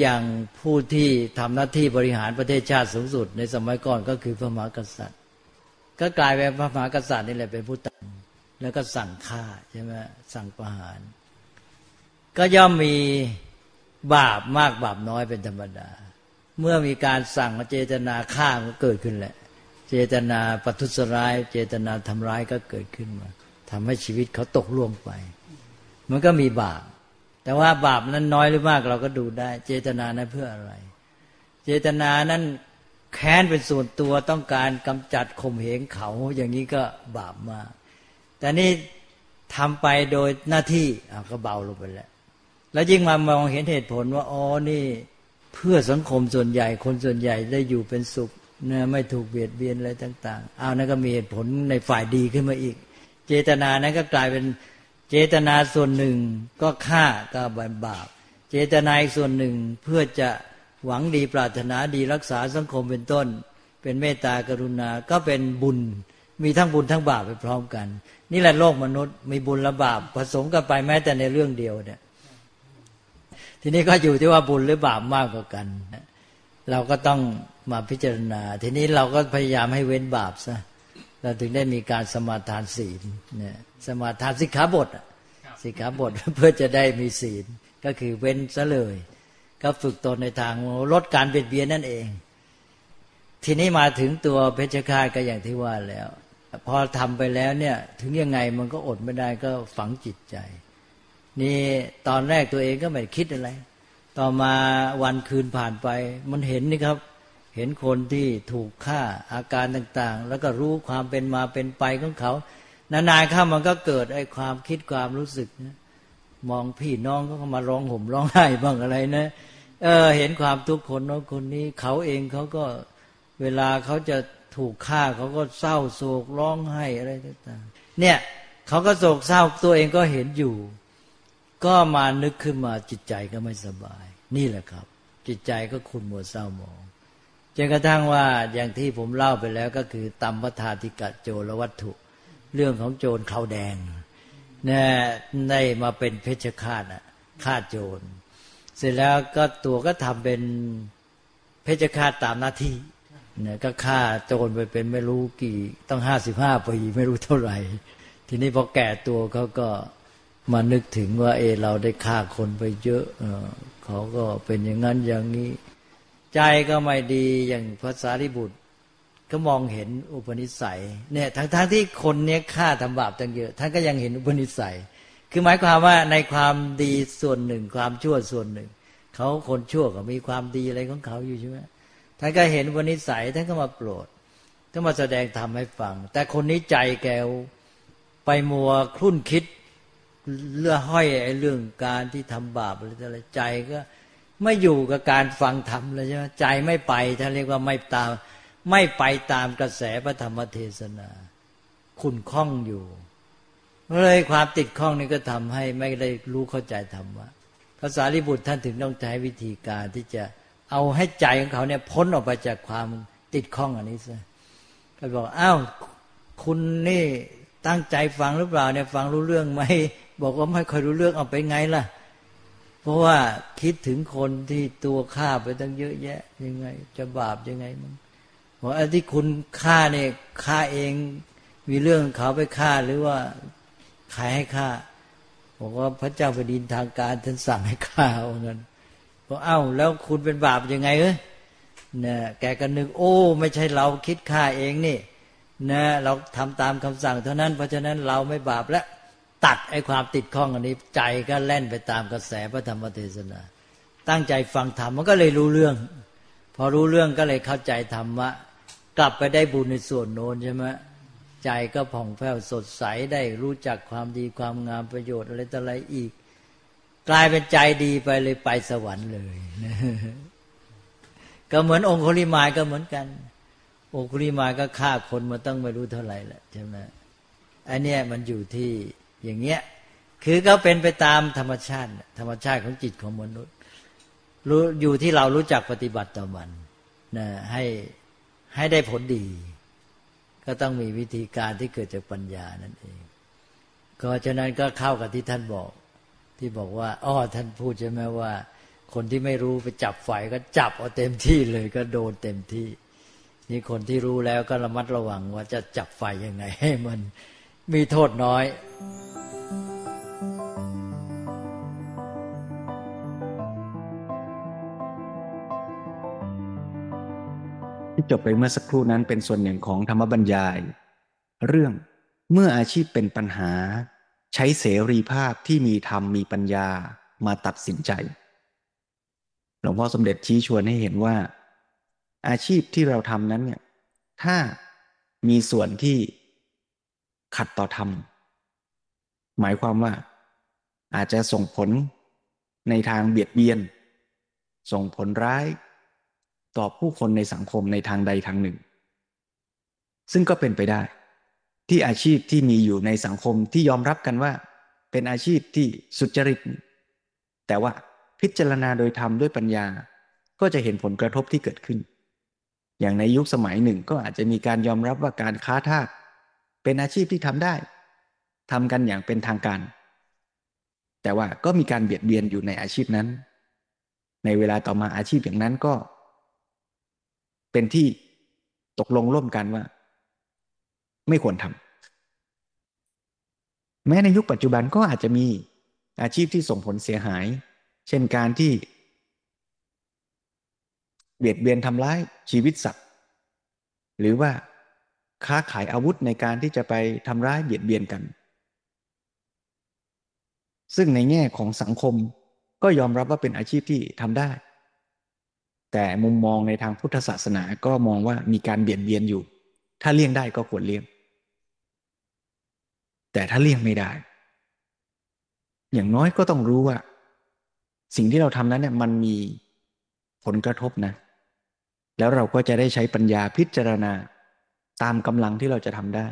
อย่างผู้ที่ทำหน้าที่บริหารประเทศชาติสูงสุด ในสมัยก่อนก็คือพระมหากษัตริย์ ก็กลายเป็นพระมหากษัตริย์นี่แหละเป็นผู้ตั้งแล้วก็สั่งฆ่าใช่ไหมสั่งประหาร ก็ย่อมมีบาปมากบาปน้อยเป็นธรรมดา เมื่อมีการสั่งเจตนาฆ่าก็เกิดขึ้นแหละ เจตนาปัทุสร้าย เจตนาทำร้ายก็เกิดขึ้นมาทำให้ชีวิตเขาตกล่วงไป มันก็มีบาป แต่ว่าบาปนั้นน้อยหรือมากเราก็ดูได้ เจตนานั้นเพื่ออะไร เจตนานั้นแค้นเป็นส่วนตัวต้องการกำจัดข่มเหงเขาอย่างนี้ก็บาปมาก แต่นี่ทำไปโดยหน้าที่ก็เบาลงไปแล้ว แล้วยิ่งมามองเห็นเหตุผลว่าอ๋อนี่เพื่อสังคมส่วนใหญ่คนส่วนใหญ่ได้อยู่เป็นสุขนะไม่ถูกเบียดเบียนอะไรต่าง ๆ เอานั่นก็มีเหตุผลในฝ่ายดีขึ้นมาอีก เจตนานั้นก็กลายเป็นเจตนาส่วนหนึ่งก็ฆ่าก็บาป เจตนาอีกส่วนหนึ่งเพื่อจะหวังดีปรารถนาดีรักษาสังคมเป็นต้น เป็นเมตตากรุณาก็เป็นบุญ มีทั้งบุญทั้งบาปไปพร้อมกัน นี่แหละโลกมนุษย์มีบุญและบาปผสมกันไปแม้แต่ในเรื่องเดียวเนี่ย ทีนี้ก็อยู่ที่ว่าบุญหรือบาปมากกว่ากัน เราก็ต้องมาพิจารณา ทีนี้เราก็พยายามให้เว้นบาปซะเราถึงได้มีการสมาทานศีลเนี่ยสมาทานสิกขาบทสิกขาบทเพื่อจะได้มีศีลก็คือเว้นซะเลย ก็ฝึกตนในทางลดการเบียดเบียนนั่นเอง ทีนี้มาถึงตัวเพชฌฆาตก็อย่างที่ว่าแล้ว พอทำไปแล้วเนี่ย ถึงยังไงมันก็อดไม่ได้ก็ฝังจิตใจ นี่ตอนแรกตัวเองก็ไม่คิดอะไร ต่อมาวันคืนผ่านไป มันเห็นนี่ครับ เห็นคนที่ถูกฆ่าอาการต่างๆ แล้วก็รู้ความเป็นมาเป็นไปของเขา นานๆเข้ามันก็เกิดไอ้ความคิดความรู้สึกนะมองพี่น้องก็มาร้องห่มร้องไห้บ้างอะไรนะเออเห็นความทุกข์คนน้องคนนี้ เขาเองเขาก็เวลาเขาจะถูกฆ่าเขาก็เศร้าโศกร้องไห้อะไรต่างๆเนี่ยเขาก็โศกเศร้าตัวเองก็เห็นอยู่ ก็มานึกขึ้นมาจิตใจก็ไม่สบาย นี่แหละครับ จิตใจก็ขุ่นมัวเศร้าหมองจนกระทั่งว่าอย่างที่ผมเล่าไปแล้วก็คือตัมพทาธิกะโจรวัตถุ เรื่องของโจรเขาแดงเนี่ยได้มาเป็นเพชฌฆาตอะฆ่าโจร เสร็จแล้วก็ตัวก็ทำเป็นเพชฌฆาตตามหน้าที่เนี่ยก็ฆ่าโจรไปเป็นไม่รู้กี่ต้องห้าสิบห้าปีไม่รู้เท่าไหร่ ทีนี้พอแก่ตัวเขาก็ มานึกถึงว่า เอ เราได้ฆ่าคนไปเยอะเขาก็เป็นอย่างนั้นอย่างนี้ ใจก็ไม่ดีอย่างภาษาริบุตร ก็มองเห็นอุปนิสัย เนี่ยทั้งๆทที่คนเนี้ยฆ่าทำบาปตั้งเยอะท่านก็ยังเห็นอุปนิสัย คือหมายความว่าในความดีส่วนหนึ่ง ความชั่วส่วนหนึ่งเขาคนชั่วก็มีความดีอะไรของเขาอยู่ใช่ไหมท่านก็เห็นอุปนิสัยท่านก็มาโปรดก็มาแสดงธรรมให้ฟัง แต่คนนี้ใจแกวไปมัวคลุ่นคิด เลื่อห้อยไอ้เรื่องการที่ทำบาปอะไรใจก็ไม่อยู่กับการฟังธรรมเลยใช่ไหมใจไม่ไปท่านเรียกว่าไม่ตาม ไม่ไปตามกระแสพระธรรมเทศนา คุณคล้องอยู่เลยความติดข้องนี่ก็ทำให้ไม่ได้รู้เข้าใจธรรมะภาษาลิบุตรท่านถึงต้องใช้วิธีการที่จะเอาให้ใจของเขาเนี่ยพ้นออกไปจากความติดข้องอันนี้ซะก็บอกอ้าวคุณนี่ตั้งใจฟังหรือเปล่าเนี่ยฟังรู้เรื่องไหม บอกว่าไม่ค่อยรู้เรื่องเอาไปไงล่ะ เพราะว่าคิดถึงคนที่ตัวฆ่าไปตั้งเยอะแยะ ยังไง จะบาปยังไงมันบอกไอ้ที่คุณฆ่าเนี่ยฆ่าเอง มีเรื่องเขาไปฆ่าหรือว่าใครให้ฆ่าบอกว่าพระเจ้าแผ่นดินทางการท่านสั่งให้ฆ่าว่างั้นบอกเอ้า แล้วคุณเป็นบาปยังไงเอ้ยเนี่ยแกก็นึก โอ้ ไม่ใช่เราคิดฆ่าเองนี่นะเราทำตามคำสั่งเท่านั้น เพราะฉะนั้นเราไม่บาปแล้ว ตัดไอ้ความติดข้องอันนี้ ใจก็แล่นไปตามกระแสพระธรรมเทศนา ตั้งใจฟังธรรมมันก็เลยรู้เรื่อง พอรู้เรื่องก็เลยเข้าใจธรรมะกลับไปได้บุญในส่วนโน้นใช่ไหมใจก็ผ่องแผ้วสดใสได้รู้จักความดีความงามประโยชน์อะไรต่ออะไรอีก กลายเป็นใจดีไปเลยไปสวรรค์เลย ก็เหมือนองคุลิมายก็เหมือนกัน องคุลิมายก็ฆ่าคนมาตั้งไม่รู้เท่าไหร่แหละใช่ไหมอันเนี้ยมันอยู่ที่ อย่างเงี้ยคือก็เป็นไปตามธรรมชาติ ธรรมชาติของจิตของมนุษย์รู้อยู่ที่เรารู้จักปฏิบัติต่อมันนะให้ให้ได้ผลดี ก็ต้องมีวิธีการที่เกิดจากปัญญานั่นเอง ก็ฉะนั้นก็เข้ากับที่ท่านบอก ที่บอกว่าอ๋อท่านพูดใช่ไหมว่า คนที่ไม่รู้ไปจับไฟก็จับเอาเต็มที่เลยก็โดนเต็มที่ นี่คนที่รู้แล้วก็ระมัดระวังว่าจะจับไฟยังไงให้มัน มีโทษน้อย ที่จบไปเมื่อสักครู่นั้นเป็นส่วนหนึ่งของธรรมบรรยาย เรื่องเมื่ออาชีพเป็นปัญหา ใช้เสรีภาพที่มีธรรมมีปัญญามาตัดสินใจหลวงพ่อสมเด็จชี้ชวนให้เห็นว่า อาชีพที่เราทำนั้นเนี่ยถ้ามีส่วนที่ ขัดต่อธรรม หมายความว่า อาจจะส่งผลในทางเบียดเบียน ส่งผลร้าย ต่อผู้คนในสังคมในทางใดทางหนึ่ง ซึ่งก็เป็นไปได้ ที่อาชีพที่มีอยู่ในสังคมที่ยอมรับกันว่า เป็นอาชีพที่สุจริต แต่ว่าพิจารณาโดยธรรมด้วยปัญญา ก็จะเห็นผลกระทบที่เกิดขึ้น อย่างในยุคสมัยหนึ่งก็อาจจะมีการยอมรับว่าการค้าทาส เป็นอาชีพที่ทำได้ทำกันอย่างเป็นทางการ แต่ว่าก็มีการเบียดเบียนอยู่ในอาชีพนั้น ในเวลาต่อมาอาชีพอย่างนั้นก็ เป็นที่ตกลงร่วมกันว่า ไม่ควรทำแม้ในยุคปัจจุบันก็อาจจะมีอาชีพที่ส่งผลเสียหาย เช่นการที่ เบียดเบียนทำร้ายชีวิตสัตว์ หรือว่า ค้าขายอาวุธในการที่จะไปทำร้ายเบียดเบียนกัน ซึ่งในแง่ของสังคมก็ยอมรับว่าเป็นอาชีพที่ทำได้ แต่มุมมองในทางพุทธศาสนาก็มองว่ามีการเบียดเบียนอยู่ ถ้าเลี่ยงได้ก็ควรเลี่ยง แต่ถ้าเลี่ยงไม่ได้ อย่างน้อยก็ต้องรู้ว่า สิ่งที่เราทำนั้นเนี่ยมันมีผลกระทบนะ แล้วเราก็จะได้ใช้ปัญญาพิจารณา ตามกำลังที่เราจะทำได้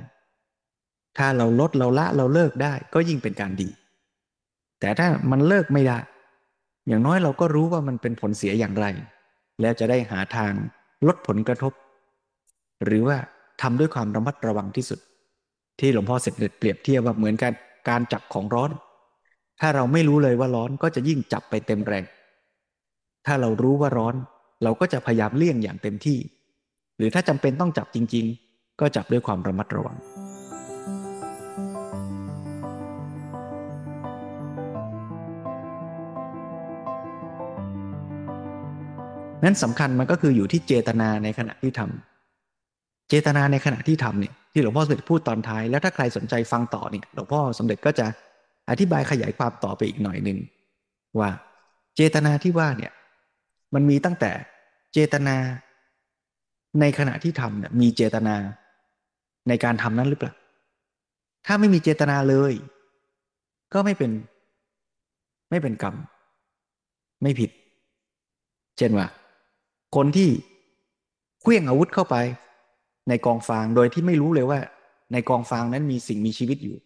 ถ้าเราลดเราละเราเลิกได้ก็ยิ่งเป็นการดี แต่ถ้ามันเลิกไม่ได้ อย่างน้อยเราก็รู้ว่ามันเป็นผลเสียอย่างไร แล้วจะได้หาทางลดผลกระทบ หรือว่าทำด้วยความระมัดระวังที่สุด ที่หลวงพ่อเสด็จเปรียบเทียบว่าเหมือนกันการจับของร้อน ถ้าเราไม่รู้เลยว่าร้อนก็จะยิ่งจับไปเต็มแรง ถ้าเรารู้ว่าร้อน เราก็จะพยายามเลี่ยงอย่างเต็มที่ หรือถ้าจำเป็นต้องจับจริง ๆ ก็จับด้วยความระมัดระวัง นั้นสำคัญมันก็คืออยู่ที่เจตนาในขณะที่ทำเจตนาในขณะที่ทำเนี่ยที่หลวงพ่อสมเด็จพูดตอนท้าย แล้วถ้าใครสนใจฟังต่อเนี่ยหลวงพ่อสมเด็จก็จะอธิบายขยายความต่อไปอีกหน่อยหนึ่งว่าเจตนาที่ว่าเนี่ยมันมีตั้งแต่เจตนาในขณะที่ทำเนี่ยมีเจตนา ในการทำนั้นหรือเปล่า ถ้าไม่มีเจตนาเลย ก็ไม่เป็น ไม่เป็นกรรม ไม่ผิด เช่นว่า คนที่เคลื่องอาวุธเข้าไป ในกองฟางโดยที่ไม่รู้เลยว่า ในกองฟางนั้นมีสิ่งมีชีวิตอยู่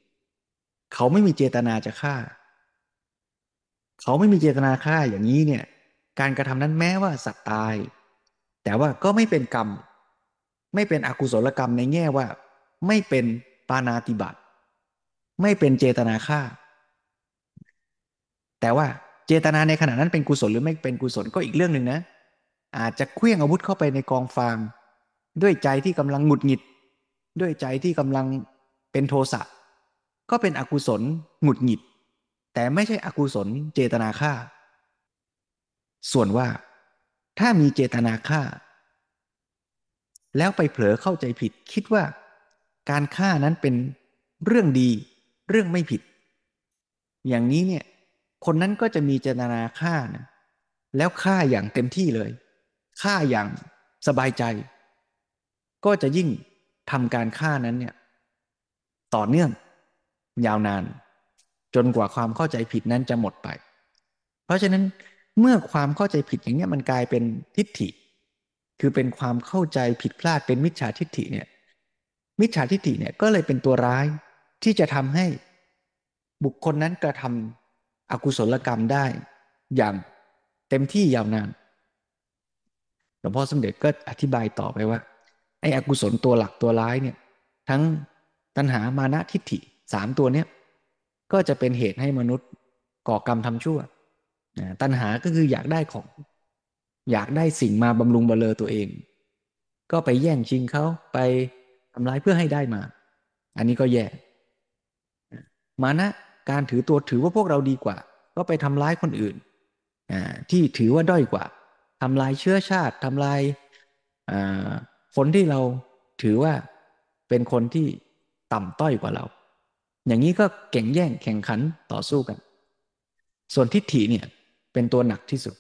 เขาไม่มีเจตนาจะฆ่า เขาไม่มีเจตนาฆ่าอย่างนี้เนี่ย การกระทำนั้นแม้ว่าสัตว์ตาย แต่ว่าก็ไม่เป็นกรรมไม่เป็นอกุศลกรรมในแง่ว่า ไม่เป็นปานาติบาตไม่เป็นเจตนาฆ่า แต่ว่าเจตนาในขณะนั้นเป็นกุศลหรือไม่เป็นกุศลก็อีกเรื่องหนึ่งนะ อาจจะเคลื่องอาวุธเข้าไปในกองฟาง ด้วยใจที่กำลังหงุดหงิด ด้วยใจที่กำลังเป็นโทสะก็เป็นอกุศลหงุดหงิด แต่ไม่ใช่อกุศลเจตนาฆ่า ส่วนว่า ถ้ามีเจตนาฆ่า แล้วไปเผลอเข้าใจผิดคิดว่า การฆ่านั้นเป็นเรื่องดี เรื่องไม่ผิด อย่างนี้เนี่ย คนนั้นก็จะมีเจตนาฆ่านะแล้วฆ่าอย่างเต็มที่เลยฆ่าอย่างสบายใจ ก็จะยิ่งทำการฆ่านั้นเนี่ย ต่อเนื่อง ยาวนาน จนกว่าความเข้าใจผิดนั้นจะหมดไป เพราะฉะนั้นเมื่อความเข้าใจผิดอย่างนี้มันกลายเป็นทิฏฐิ คือเป็นความเข้าใจผิดพลาดเป็นมิจฉาทิฏฐิเนี่ย มิจฉาทิฏฐิเนี่ยก็เลยเป็นตัวร้ายที่จะทำให้บุคคลนั้นกระทำอกุศลกรรมได้ อย่างเต็มที่ยาวนานหลวงพ่อสมเด็จก็อธิบายต่อไปว่าไอ้อกุศลตัวหลักตัวร้ายเนี่ย ทั้งตัณหามานะทิฏฐิสามตัวเนี้ยก็จะเป็นเหตุให้มนุษย์ก่อกรรมทำชั่วตัณหาก็คืออยากได้ของ อยากได้สิ่งมาบำรุงบำเรอตัวเอง ก็ไปแย่งชิงเขาไป ทำร้ายเพื่อให้ได้มา อันนี้ก็แย่ มานะการถือตัวถือว่าพวกเราดีกว่า ก็ไปทำร้ายคนอื่น ที่ถือว่าด้อยกว่าทำลายเชื้อชาติทำลายคนที่เราถือว่าเป็นคนที่ต่ำต้อยกว่าเรา อย่างนี้ก็เก่งแย่งแข่งขันต่อสู้กัน ส่วนทิฏฐิเนี่ยเป็นตัวหนักที่สุด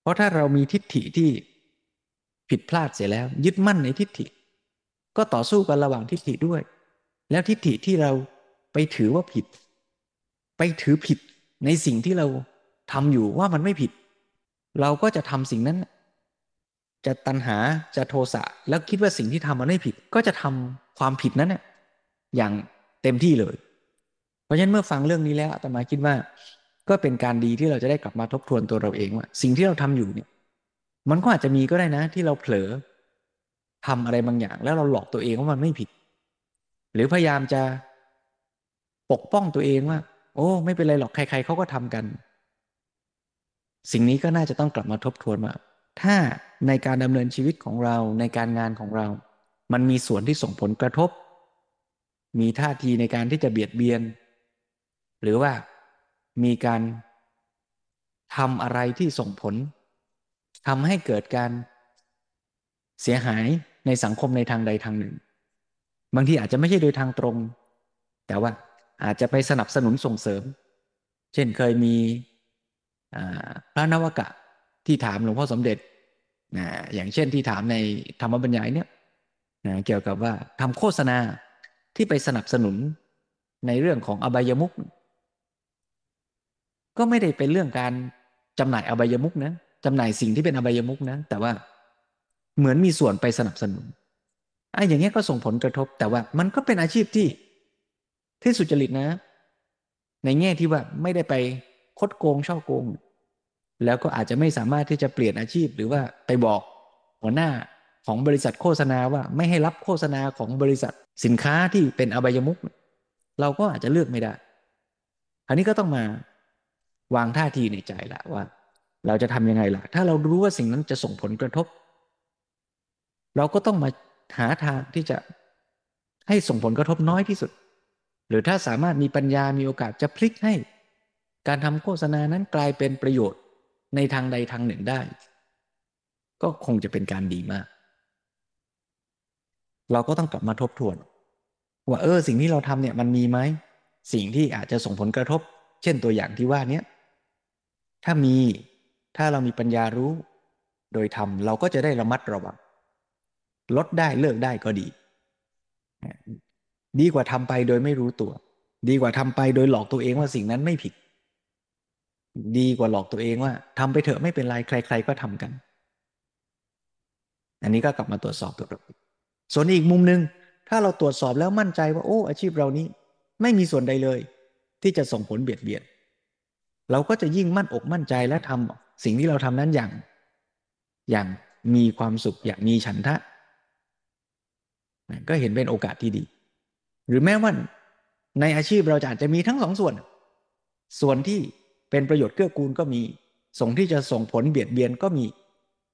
เพราะถ้าเรามีทิฏฐิที่ผิดพลาดเสียแล้ว ยึดมั่นในทิฏฐิ ก็ต่อสู้กันระหว่างทิฏฐิด้วย แล้วทิฏฐิที่เราไปถือว่าผิด ไปถือผิดในสิ่งที่เราทำอยู่ว่ามันไม่ผิด เราก็จะทำสิ่งนั้น จะตัณหาจะโทสะแล้วคิดว่าสิ่งที่ทำมันไม่ผิด ก็จะทำความผิดนั้นเนี่ยอย่างเต็มที่เลย เพราะฉะนั้นเมื่อฟังเรื่องนี้แล้วอาตมาคิดว่า ก็เป็นการดีที่เราจะได้กลับมาทบทวนตัวเราเองว่า สิ่งที่เราทำอยู่เนี่ย มันก็อาจจะมีก็ได้นะ ที่เราเผลอ ทำอะไรบางอย่าง แล้วเราหลอกตัวเองว่ามันไม่ผิด หรือพยายามจะปกป้องตัวเองว่า โอ้ ไม่เป็นไรหรอกใคร ๆเขาก็ทำกัน สิ่งนี้ก็น่าจะต้องกลับมาทบทวนว่าถ้าในการดำเนินชีวิตของเราในการงานของเรา มันมีส่วนที่ส่งผลกระทบ มีท่าทีในการที่จะเบียดเบียน หรือว่ามีการทำอะไรที่ส่งผลทำให้เกิดการเสียหาย ในสังคมในทางใดทางหนึ่ง บางทีอาจจะไม่ใช่โดยทางตรง แต่ว่าอาจจะไปสนับสนุนส่งเสริม เช่นเคยมีพระนวกะที่ถามหลวงพ่อสมเด็จนะอย่างเช่นที่ถามในธรรมบรรยายเนี่ยนะเกี่ยวกับว่าทำโฆษณาที่ไปสนับสนุนในเรื่องของอบายมุกก็ไม่ได้เป็นเรื่องการจำหน่ายอบายมุกนะจำหน่ายสิ่งที่เป็นอบายมุกนะ แต่ว่า เหมือนมีส่วนไปสนับสนุนไอ้อย่างเงี้ยก็ส่งผลกระทบ แต่ว่ามันก็เป็นอาชีพที่ที่สุจริตนะ ในแง่ที่ว่าไม่ได้ไปคดโกงช่อโกง แล้วก็อาจจะไม่สามารถที่จะเปลี่ยนอาชีพ หรือว่าไปบอกหัวหน้าของบริษัทโฆษณาว่าไม่ให้รับโฆษณาของบริษัทสินค้าที่เป็นอบายมุกเราก็อาจจะเลือกไม่ได้อันนี้ก็ต้องมาวางท่าทีในใจละว่า เราจะทำยังไงล่ะ ถ้าเรารู้ว่าสิ่งนั้นจะส่งผลกระทบ เราก็ต้องมาหาทางที่จะให้ส่งผลกระทบน้อยที่สุด หรือถ้าสามารถมีปัญญามีโอกาสจะพลิกให้ การทำโฆษณานั้นกลายเป็นประโยชน์ในทางใดทางหนึ่งได้ ก็คงจะเป็นการดีมาก เราก็ต้องกลับมาทบทวน ว่าเออสิ่งที่เราทำเนี่ยมันมีไหมสิ่งที่อาจจะส่งผลกระทบ เช่นตัวอย่างที่ว่านี้ถ้ามีถ้าเรามีปัญญารู้ โดยทำเราก็จะได้ระมัดระวัง ลดได้เลิกได้ก็ดี ดีกว่าทำไปโดยไม่รู้ตัว ดีกว่าทำไปโดยหลอกตัวเองว่าสิ่งนั้นไม่ผิด ดีกว่าหลอกตัวเองว่าทำไปเถอะไม่เป็นไรใคร ๆ ก็ทำกัน อันนี้ก็กลับมาตรวจสอบตัวเราส่วนอีกมุมหนึ่งถ้าเราตรวจสอบแล้วมั่นใจว่าโอ้ อาชีพเรานี้ ไม่มีส่วนใดเลย ที่จะส่งผลเบียดเบียนเราก็จะยิ่งมั่นอกมั่นใจและทำสิ่งที่เราทำนั้นอย่าง อย่างมีความสุขอย่างมีฉันทะ ก็เห็นเป็นโอกาสที่ดี หรือแม้ว่าในอาชีพเราจะอาจจะมีทั้งสองส่วน ส่วนที่เป็นประโยชน์เกื้อกูลก็มี ส่งที่จะส่งผลเบียดเบียนก็มี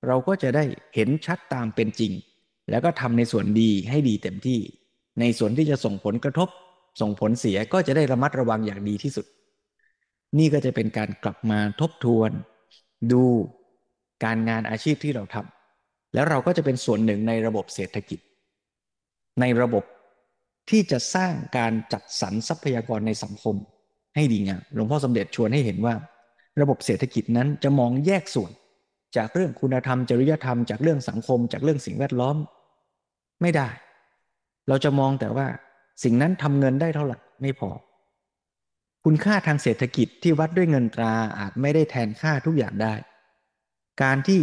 เราก็จะได้เห็นชัดตามเป็นจริง แล้วก็ทำในส่วนดีให้ดีเต็มที่ ในส่วนที่จะส่งผลกระทบ ส่งผลเสียก็จะได้ระมัดระวังอย่างดีที่สุด นี่ก็จะเป็นการกลับมาทบทวน ดูการงานอาชีพที่เราทำแล้วเราก็จะเป็นส่วนหนึ่งในระบบเศรษฐกิจ ในระบบที่จะสร้างการจัดสรรทรัพยากรในสังคม ให้ดีงามหลวงพ่อสมเด็จชวนให้เห็นว่า ระบบเศรษฐกิจนั้นจะมองแยกส่วน จากเรื่องคุณธรรม จริยธรรมจากเรื่องสังคม จากเรื่องสิ่งแวดล้อม ไม่ได้ เราจะมองแต่ว่าสิ่งนั้นทำเงินได้เท่าไหร่ไม่พอ คุณค่าทางเศรษฐกิจที่วัดด้วยเงินตราอาจไม่ได้แทนค่าทุกอย่างได้ การที่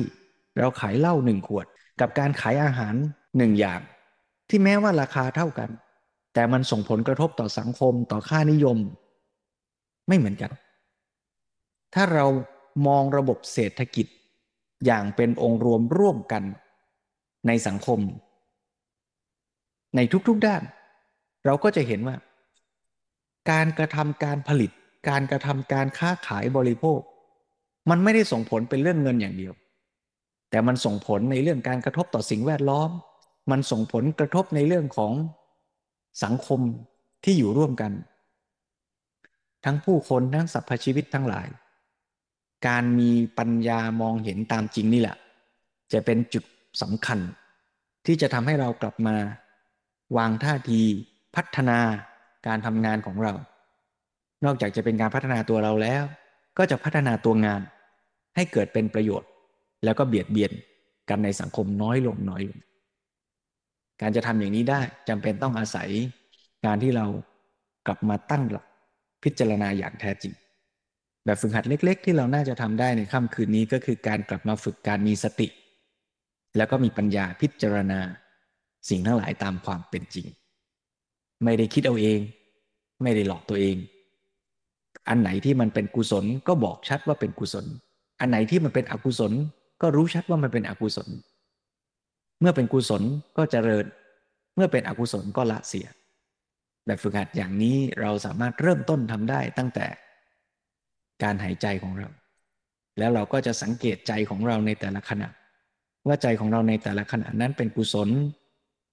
เราขายเหล้าหนึ่งขวด กับการขายอาหารหนึ่งอย่าง ที่แม้ว่าราคาเท่ากัน แต่มันส่งผลกระทบต่อสังคมต่อค่านิยม ไม่เหมือนกัน ถ้าเรามองระบบเศรษฐกิจ อย่างเป็นองค์รวมร่วมกัน ในสังคม ในทุกๆด้าน เราก็จะเห็นว่า การกระทำการผลิต การกระทำการค้าขายบริโภค มันไม่ได้ส่งผลเป็นเรื่องเงินอย่างเดียว แต่มันส่งผลในเรื่องการกระทบต่อสิ่งแวดล้อม มันส่งผลกระทบในเรื่องของสังคมที่อยู่ร่วมกัน ทั้งผู้คนทั้งสรรพชีวิตทั้งหลาย การมีปัญญามองเห็นตามจริงนี่แหละ จะเป็นจุดสำคัญ ที่จะทำให้เรากลับมา วางท่าทีพัฒนาการทำงานของเรา นอกจากจะเป็นการพัฒนาตัวเราแล้ว ก็จะพัฒนาตัวงานให้เกิดเป็นประโยชน์ แล้วก็เบียดเบียนกันในสังคมน้อยลงน้อยลง การจะทำอย่างนี้ได้จำเป็นต้องอาศัย การที่เรากลับมาตั้งหลักพิจารณาอย่างแท้จริง แบบฝึกหัดเล็ก ๆ ที่เราน่าจะทำได้ในค่ำคืนนี้ก็คือการกลับมาฝึกการมีสติ แล้วก็มีปัญญาพิจารณา สิ่งทั้งหลายตามความเป็นจริง ไม่ได้คิดเอาเอง ไม่ได้หลอกตัวเอง อันไหนที่มันเป็นกุศลก็บอกชัดว่าเป็นกุศล อันไหนที่มันเป็นอกุศล ก็รู้ชัดว่ามันเป็นอกุศล เมื่อเป็นกุศลก็เจริญ เมื่อเป็นอกุศลก็ละเสีย แบบฝึกหัดอย่างนี้เราสามารถเริ่มต้นทำได้ตั้งแต่การหายใจของเรา แล้วเราก็จะสังเกตใจของเราในแต่ละขณะ ว่าใจของเราในแต่ละขณะนั้นเป็นกุศล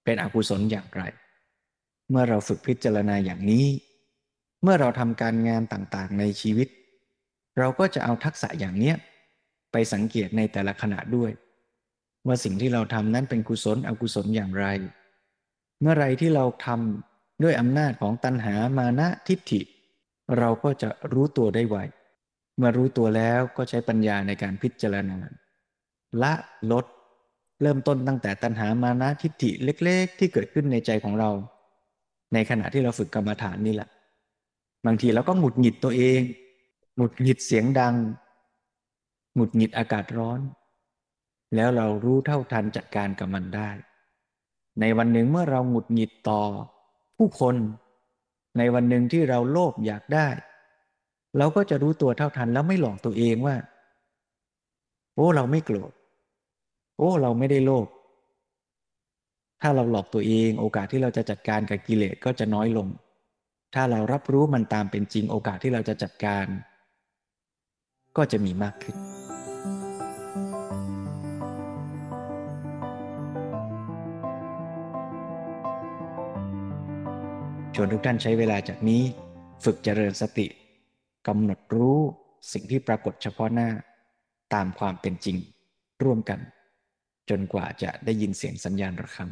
เป็นอกุศลอย่างไร เมื่อเราฝึกพิจารณาอย่างนี้ เมื่อเราทำการงานต่างๆในชีวิต เราก็จะเอาทักษะอย่างเนี้ยไปสังเกตในแต่ละขณะด้วย ว่าสิ่งที่เราทำนั้นเป็นกุศลอกุศลอย่างไร เมื่อไรที่เราทำด้วยอำนาจของตัณหามานะทิฏฐิ เราก็จะรู้ตัวได้ไว เมื่อรู้ตัวแล้วก็ใช้ปัญญาในการพิจารณาละลด เริ่มต้นตั้งแต่ตัณหามานะทิฏฐิเล็ก ๆ ที่เกิดขึ้นในใจของเรา ในขณะที่เราฝึกกรรมฐานนี่แหละ บางทีเราก็หงุดหงิดตัวเองหงุดหงิดเสียงดังหงุดหงิดอากาศร้อน แล้วเรารู้เท่าทันจัดการกับมันได้ ในวันหนึ่งเมื่อเราหงุดหงิดต่อ ผู้คน ในวันหนึ่งที่เราโลภอยากได้ เราก็จะรู้ตัวเท่าทันแล้วไม่หลอกตัวเองว่า โอ้เราไม่โกรธโอ้เราไม่ได้โลภถ้าเราหลอกตัวเองโอกาสที่เราจะจัดการกับกิเลสก็จะน้อยลง ถ้าเรารับรู้มันตามเป็นจริงโอกาสที่เราจะจัดการ ก็จะมีมากขึ้น นทุกท่านใช้เวลาจากนี้ ฝึกเจริญสติกำหนดรู้สิ่งที่ปรากฏเฉพาะหน้า ตามความเป็นจริงร่วมกัน จนกว่าจะได้ยินเสียงสัญญาณระฆัง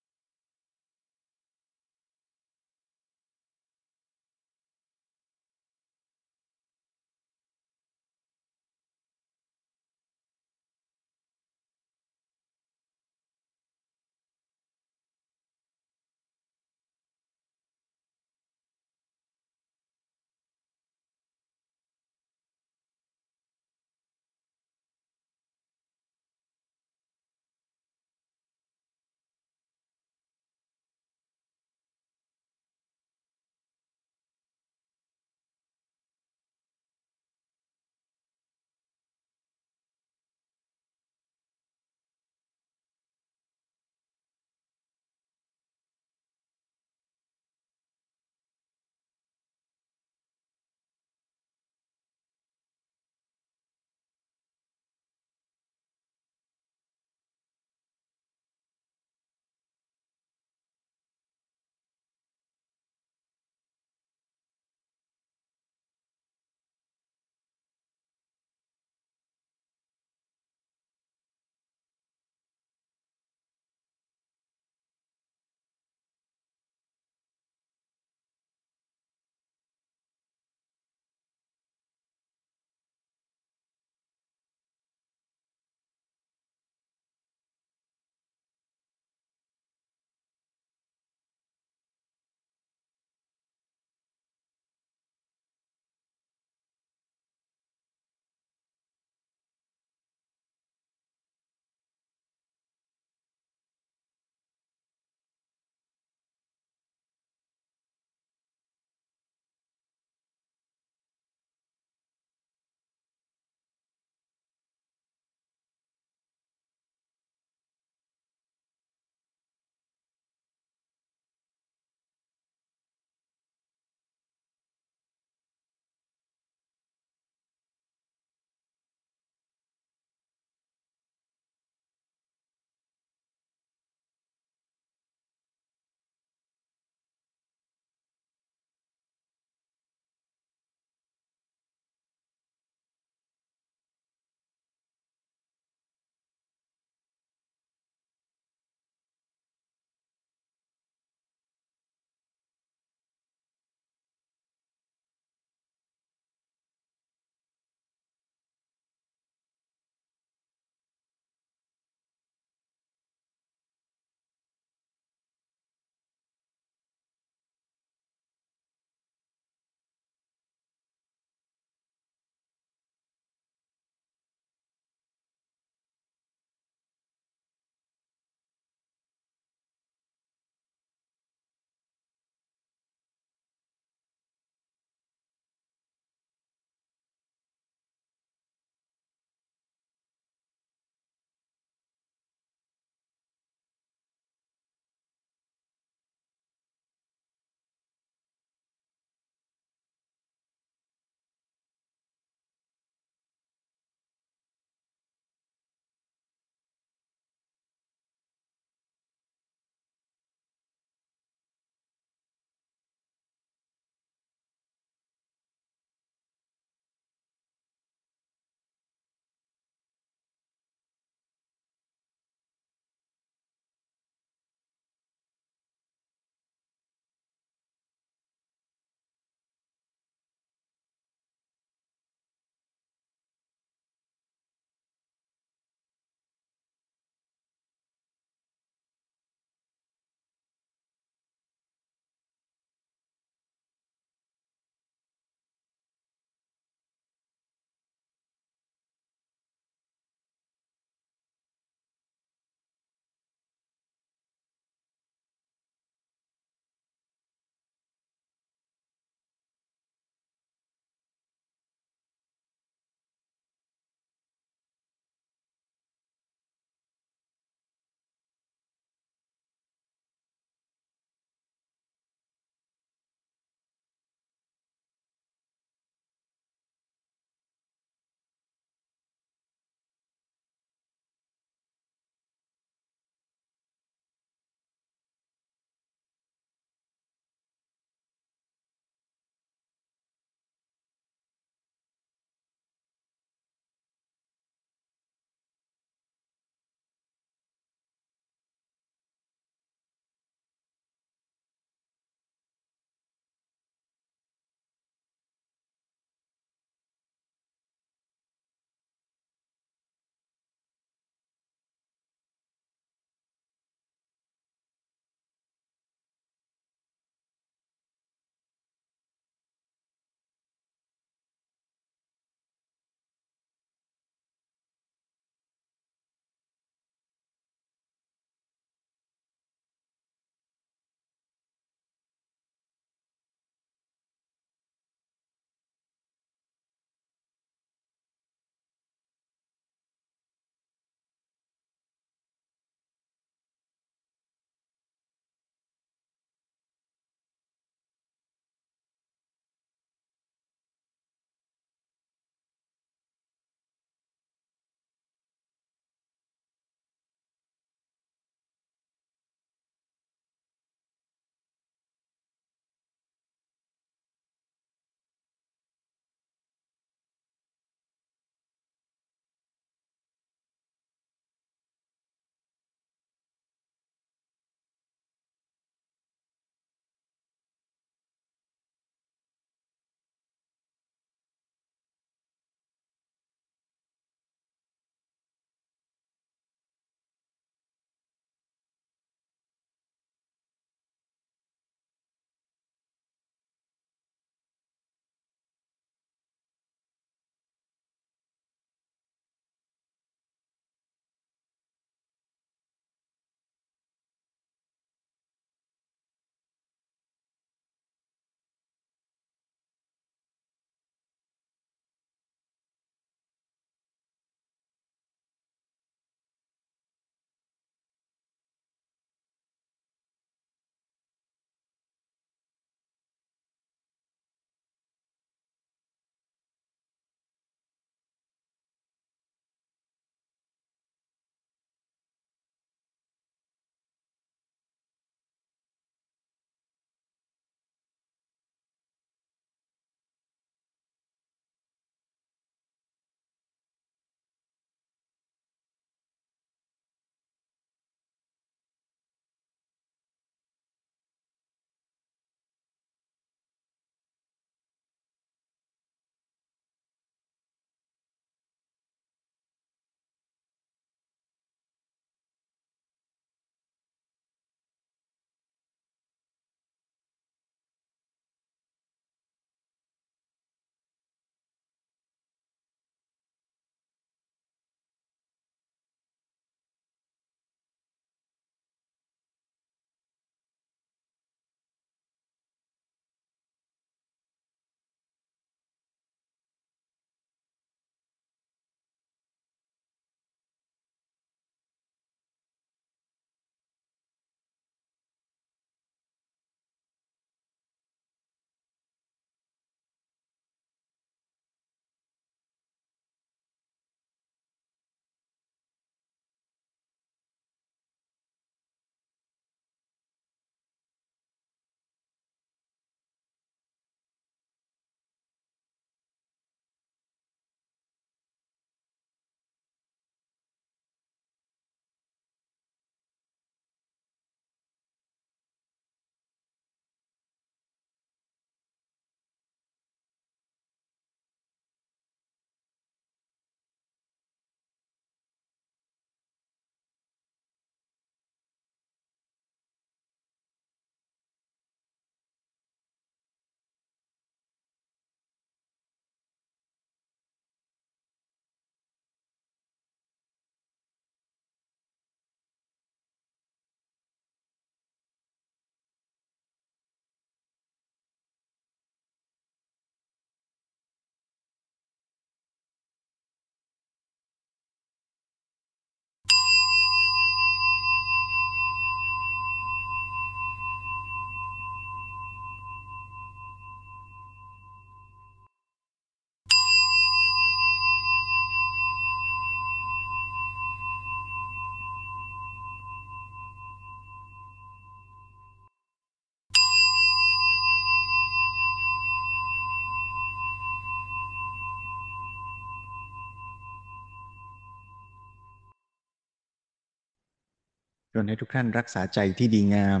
ชวนให้ทุกท่านรักษาใจที่ดีงาม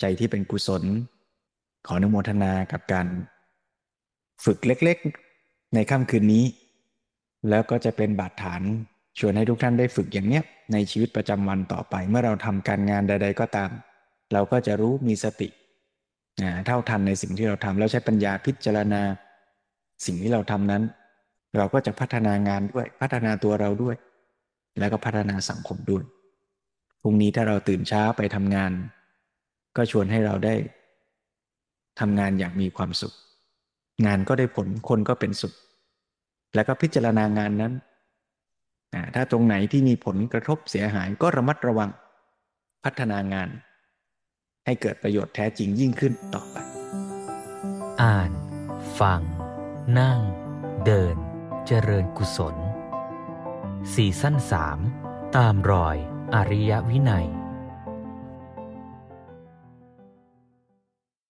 ใจที่เป็นกุศล ขออนุโมทนากับการฝึกเล็กๆ ในค่ำคืนนี้ แล้วก็จะเป็นบาดฐานชวนให้ทุกท่านได้ฝึกอย่างเนี้ยในชีวิตประจำวันต่อไป เมื่อเราทำการงานใด ๆ ก็ตาม เราก็จะรู้มีสติเท่าทันในสิ่งที่เราทำแล้วใช้ปัญญาพิจารณา สิ่งที่เราทำนั้น เราก็จะพัฒนางานด้วย พัฒนาตัวเราด้วย แล้วก็พัฒนาสังคมด้วย พรุ่งนี้ถ้าเราตื่นเช้าไปทำงาน ก็ชวนให้เราได้ทำงานอย่างมีความสุข งานก็ได้ผลคนก็เป็นสุข แล้วก็พิจารณางานนั้นถ้าตรงไหนที่มีผลกระทบเสียหายก็ระมัดระวังพัฒนางาน ให้เกิดประโยชน์แท้จริงยิ่งขึ้นต่อไป อ่าน ฟัง นั่ง เดิน เจริญกุศล สี่สั้นสามตามรอย อริยวินัย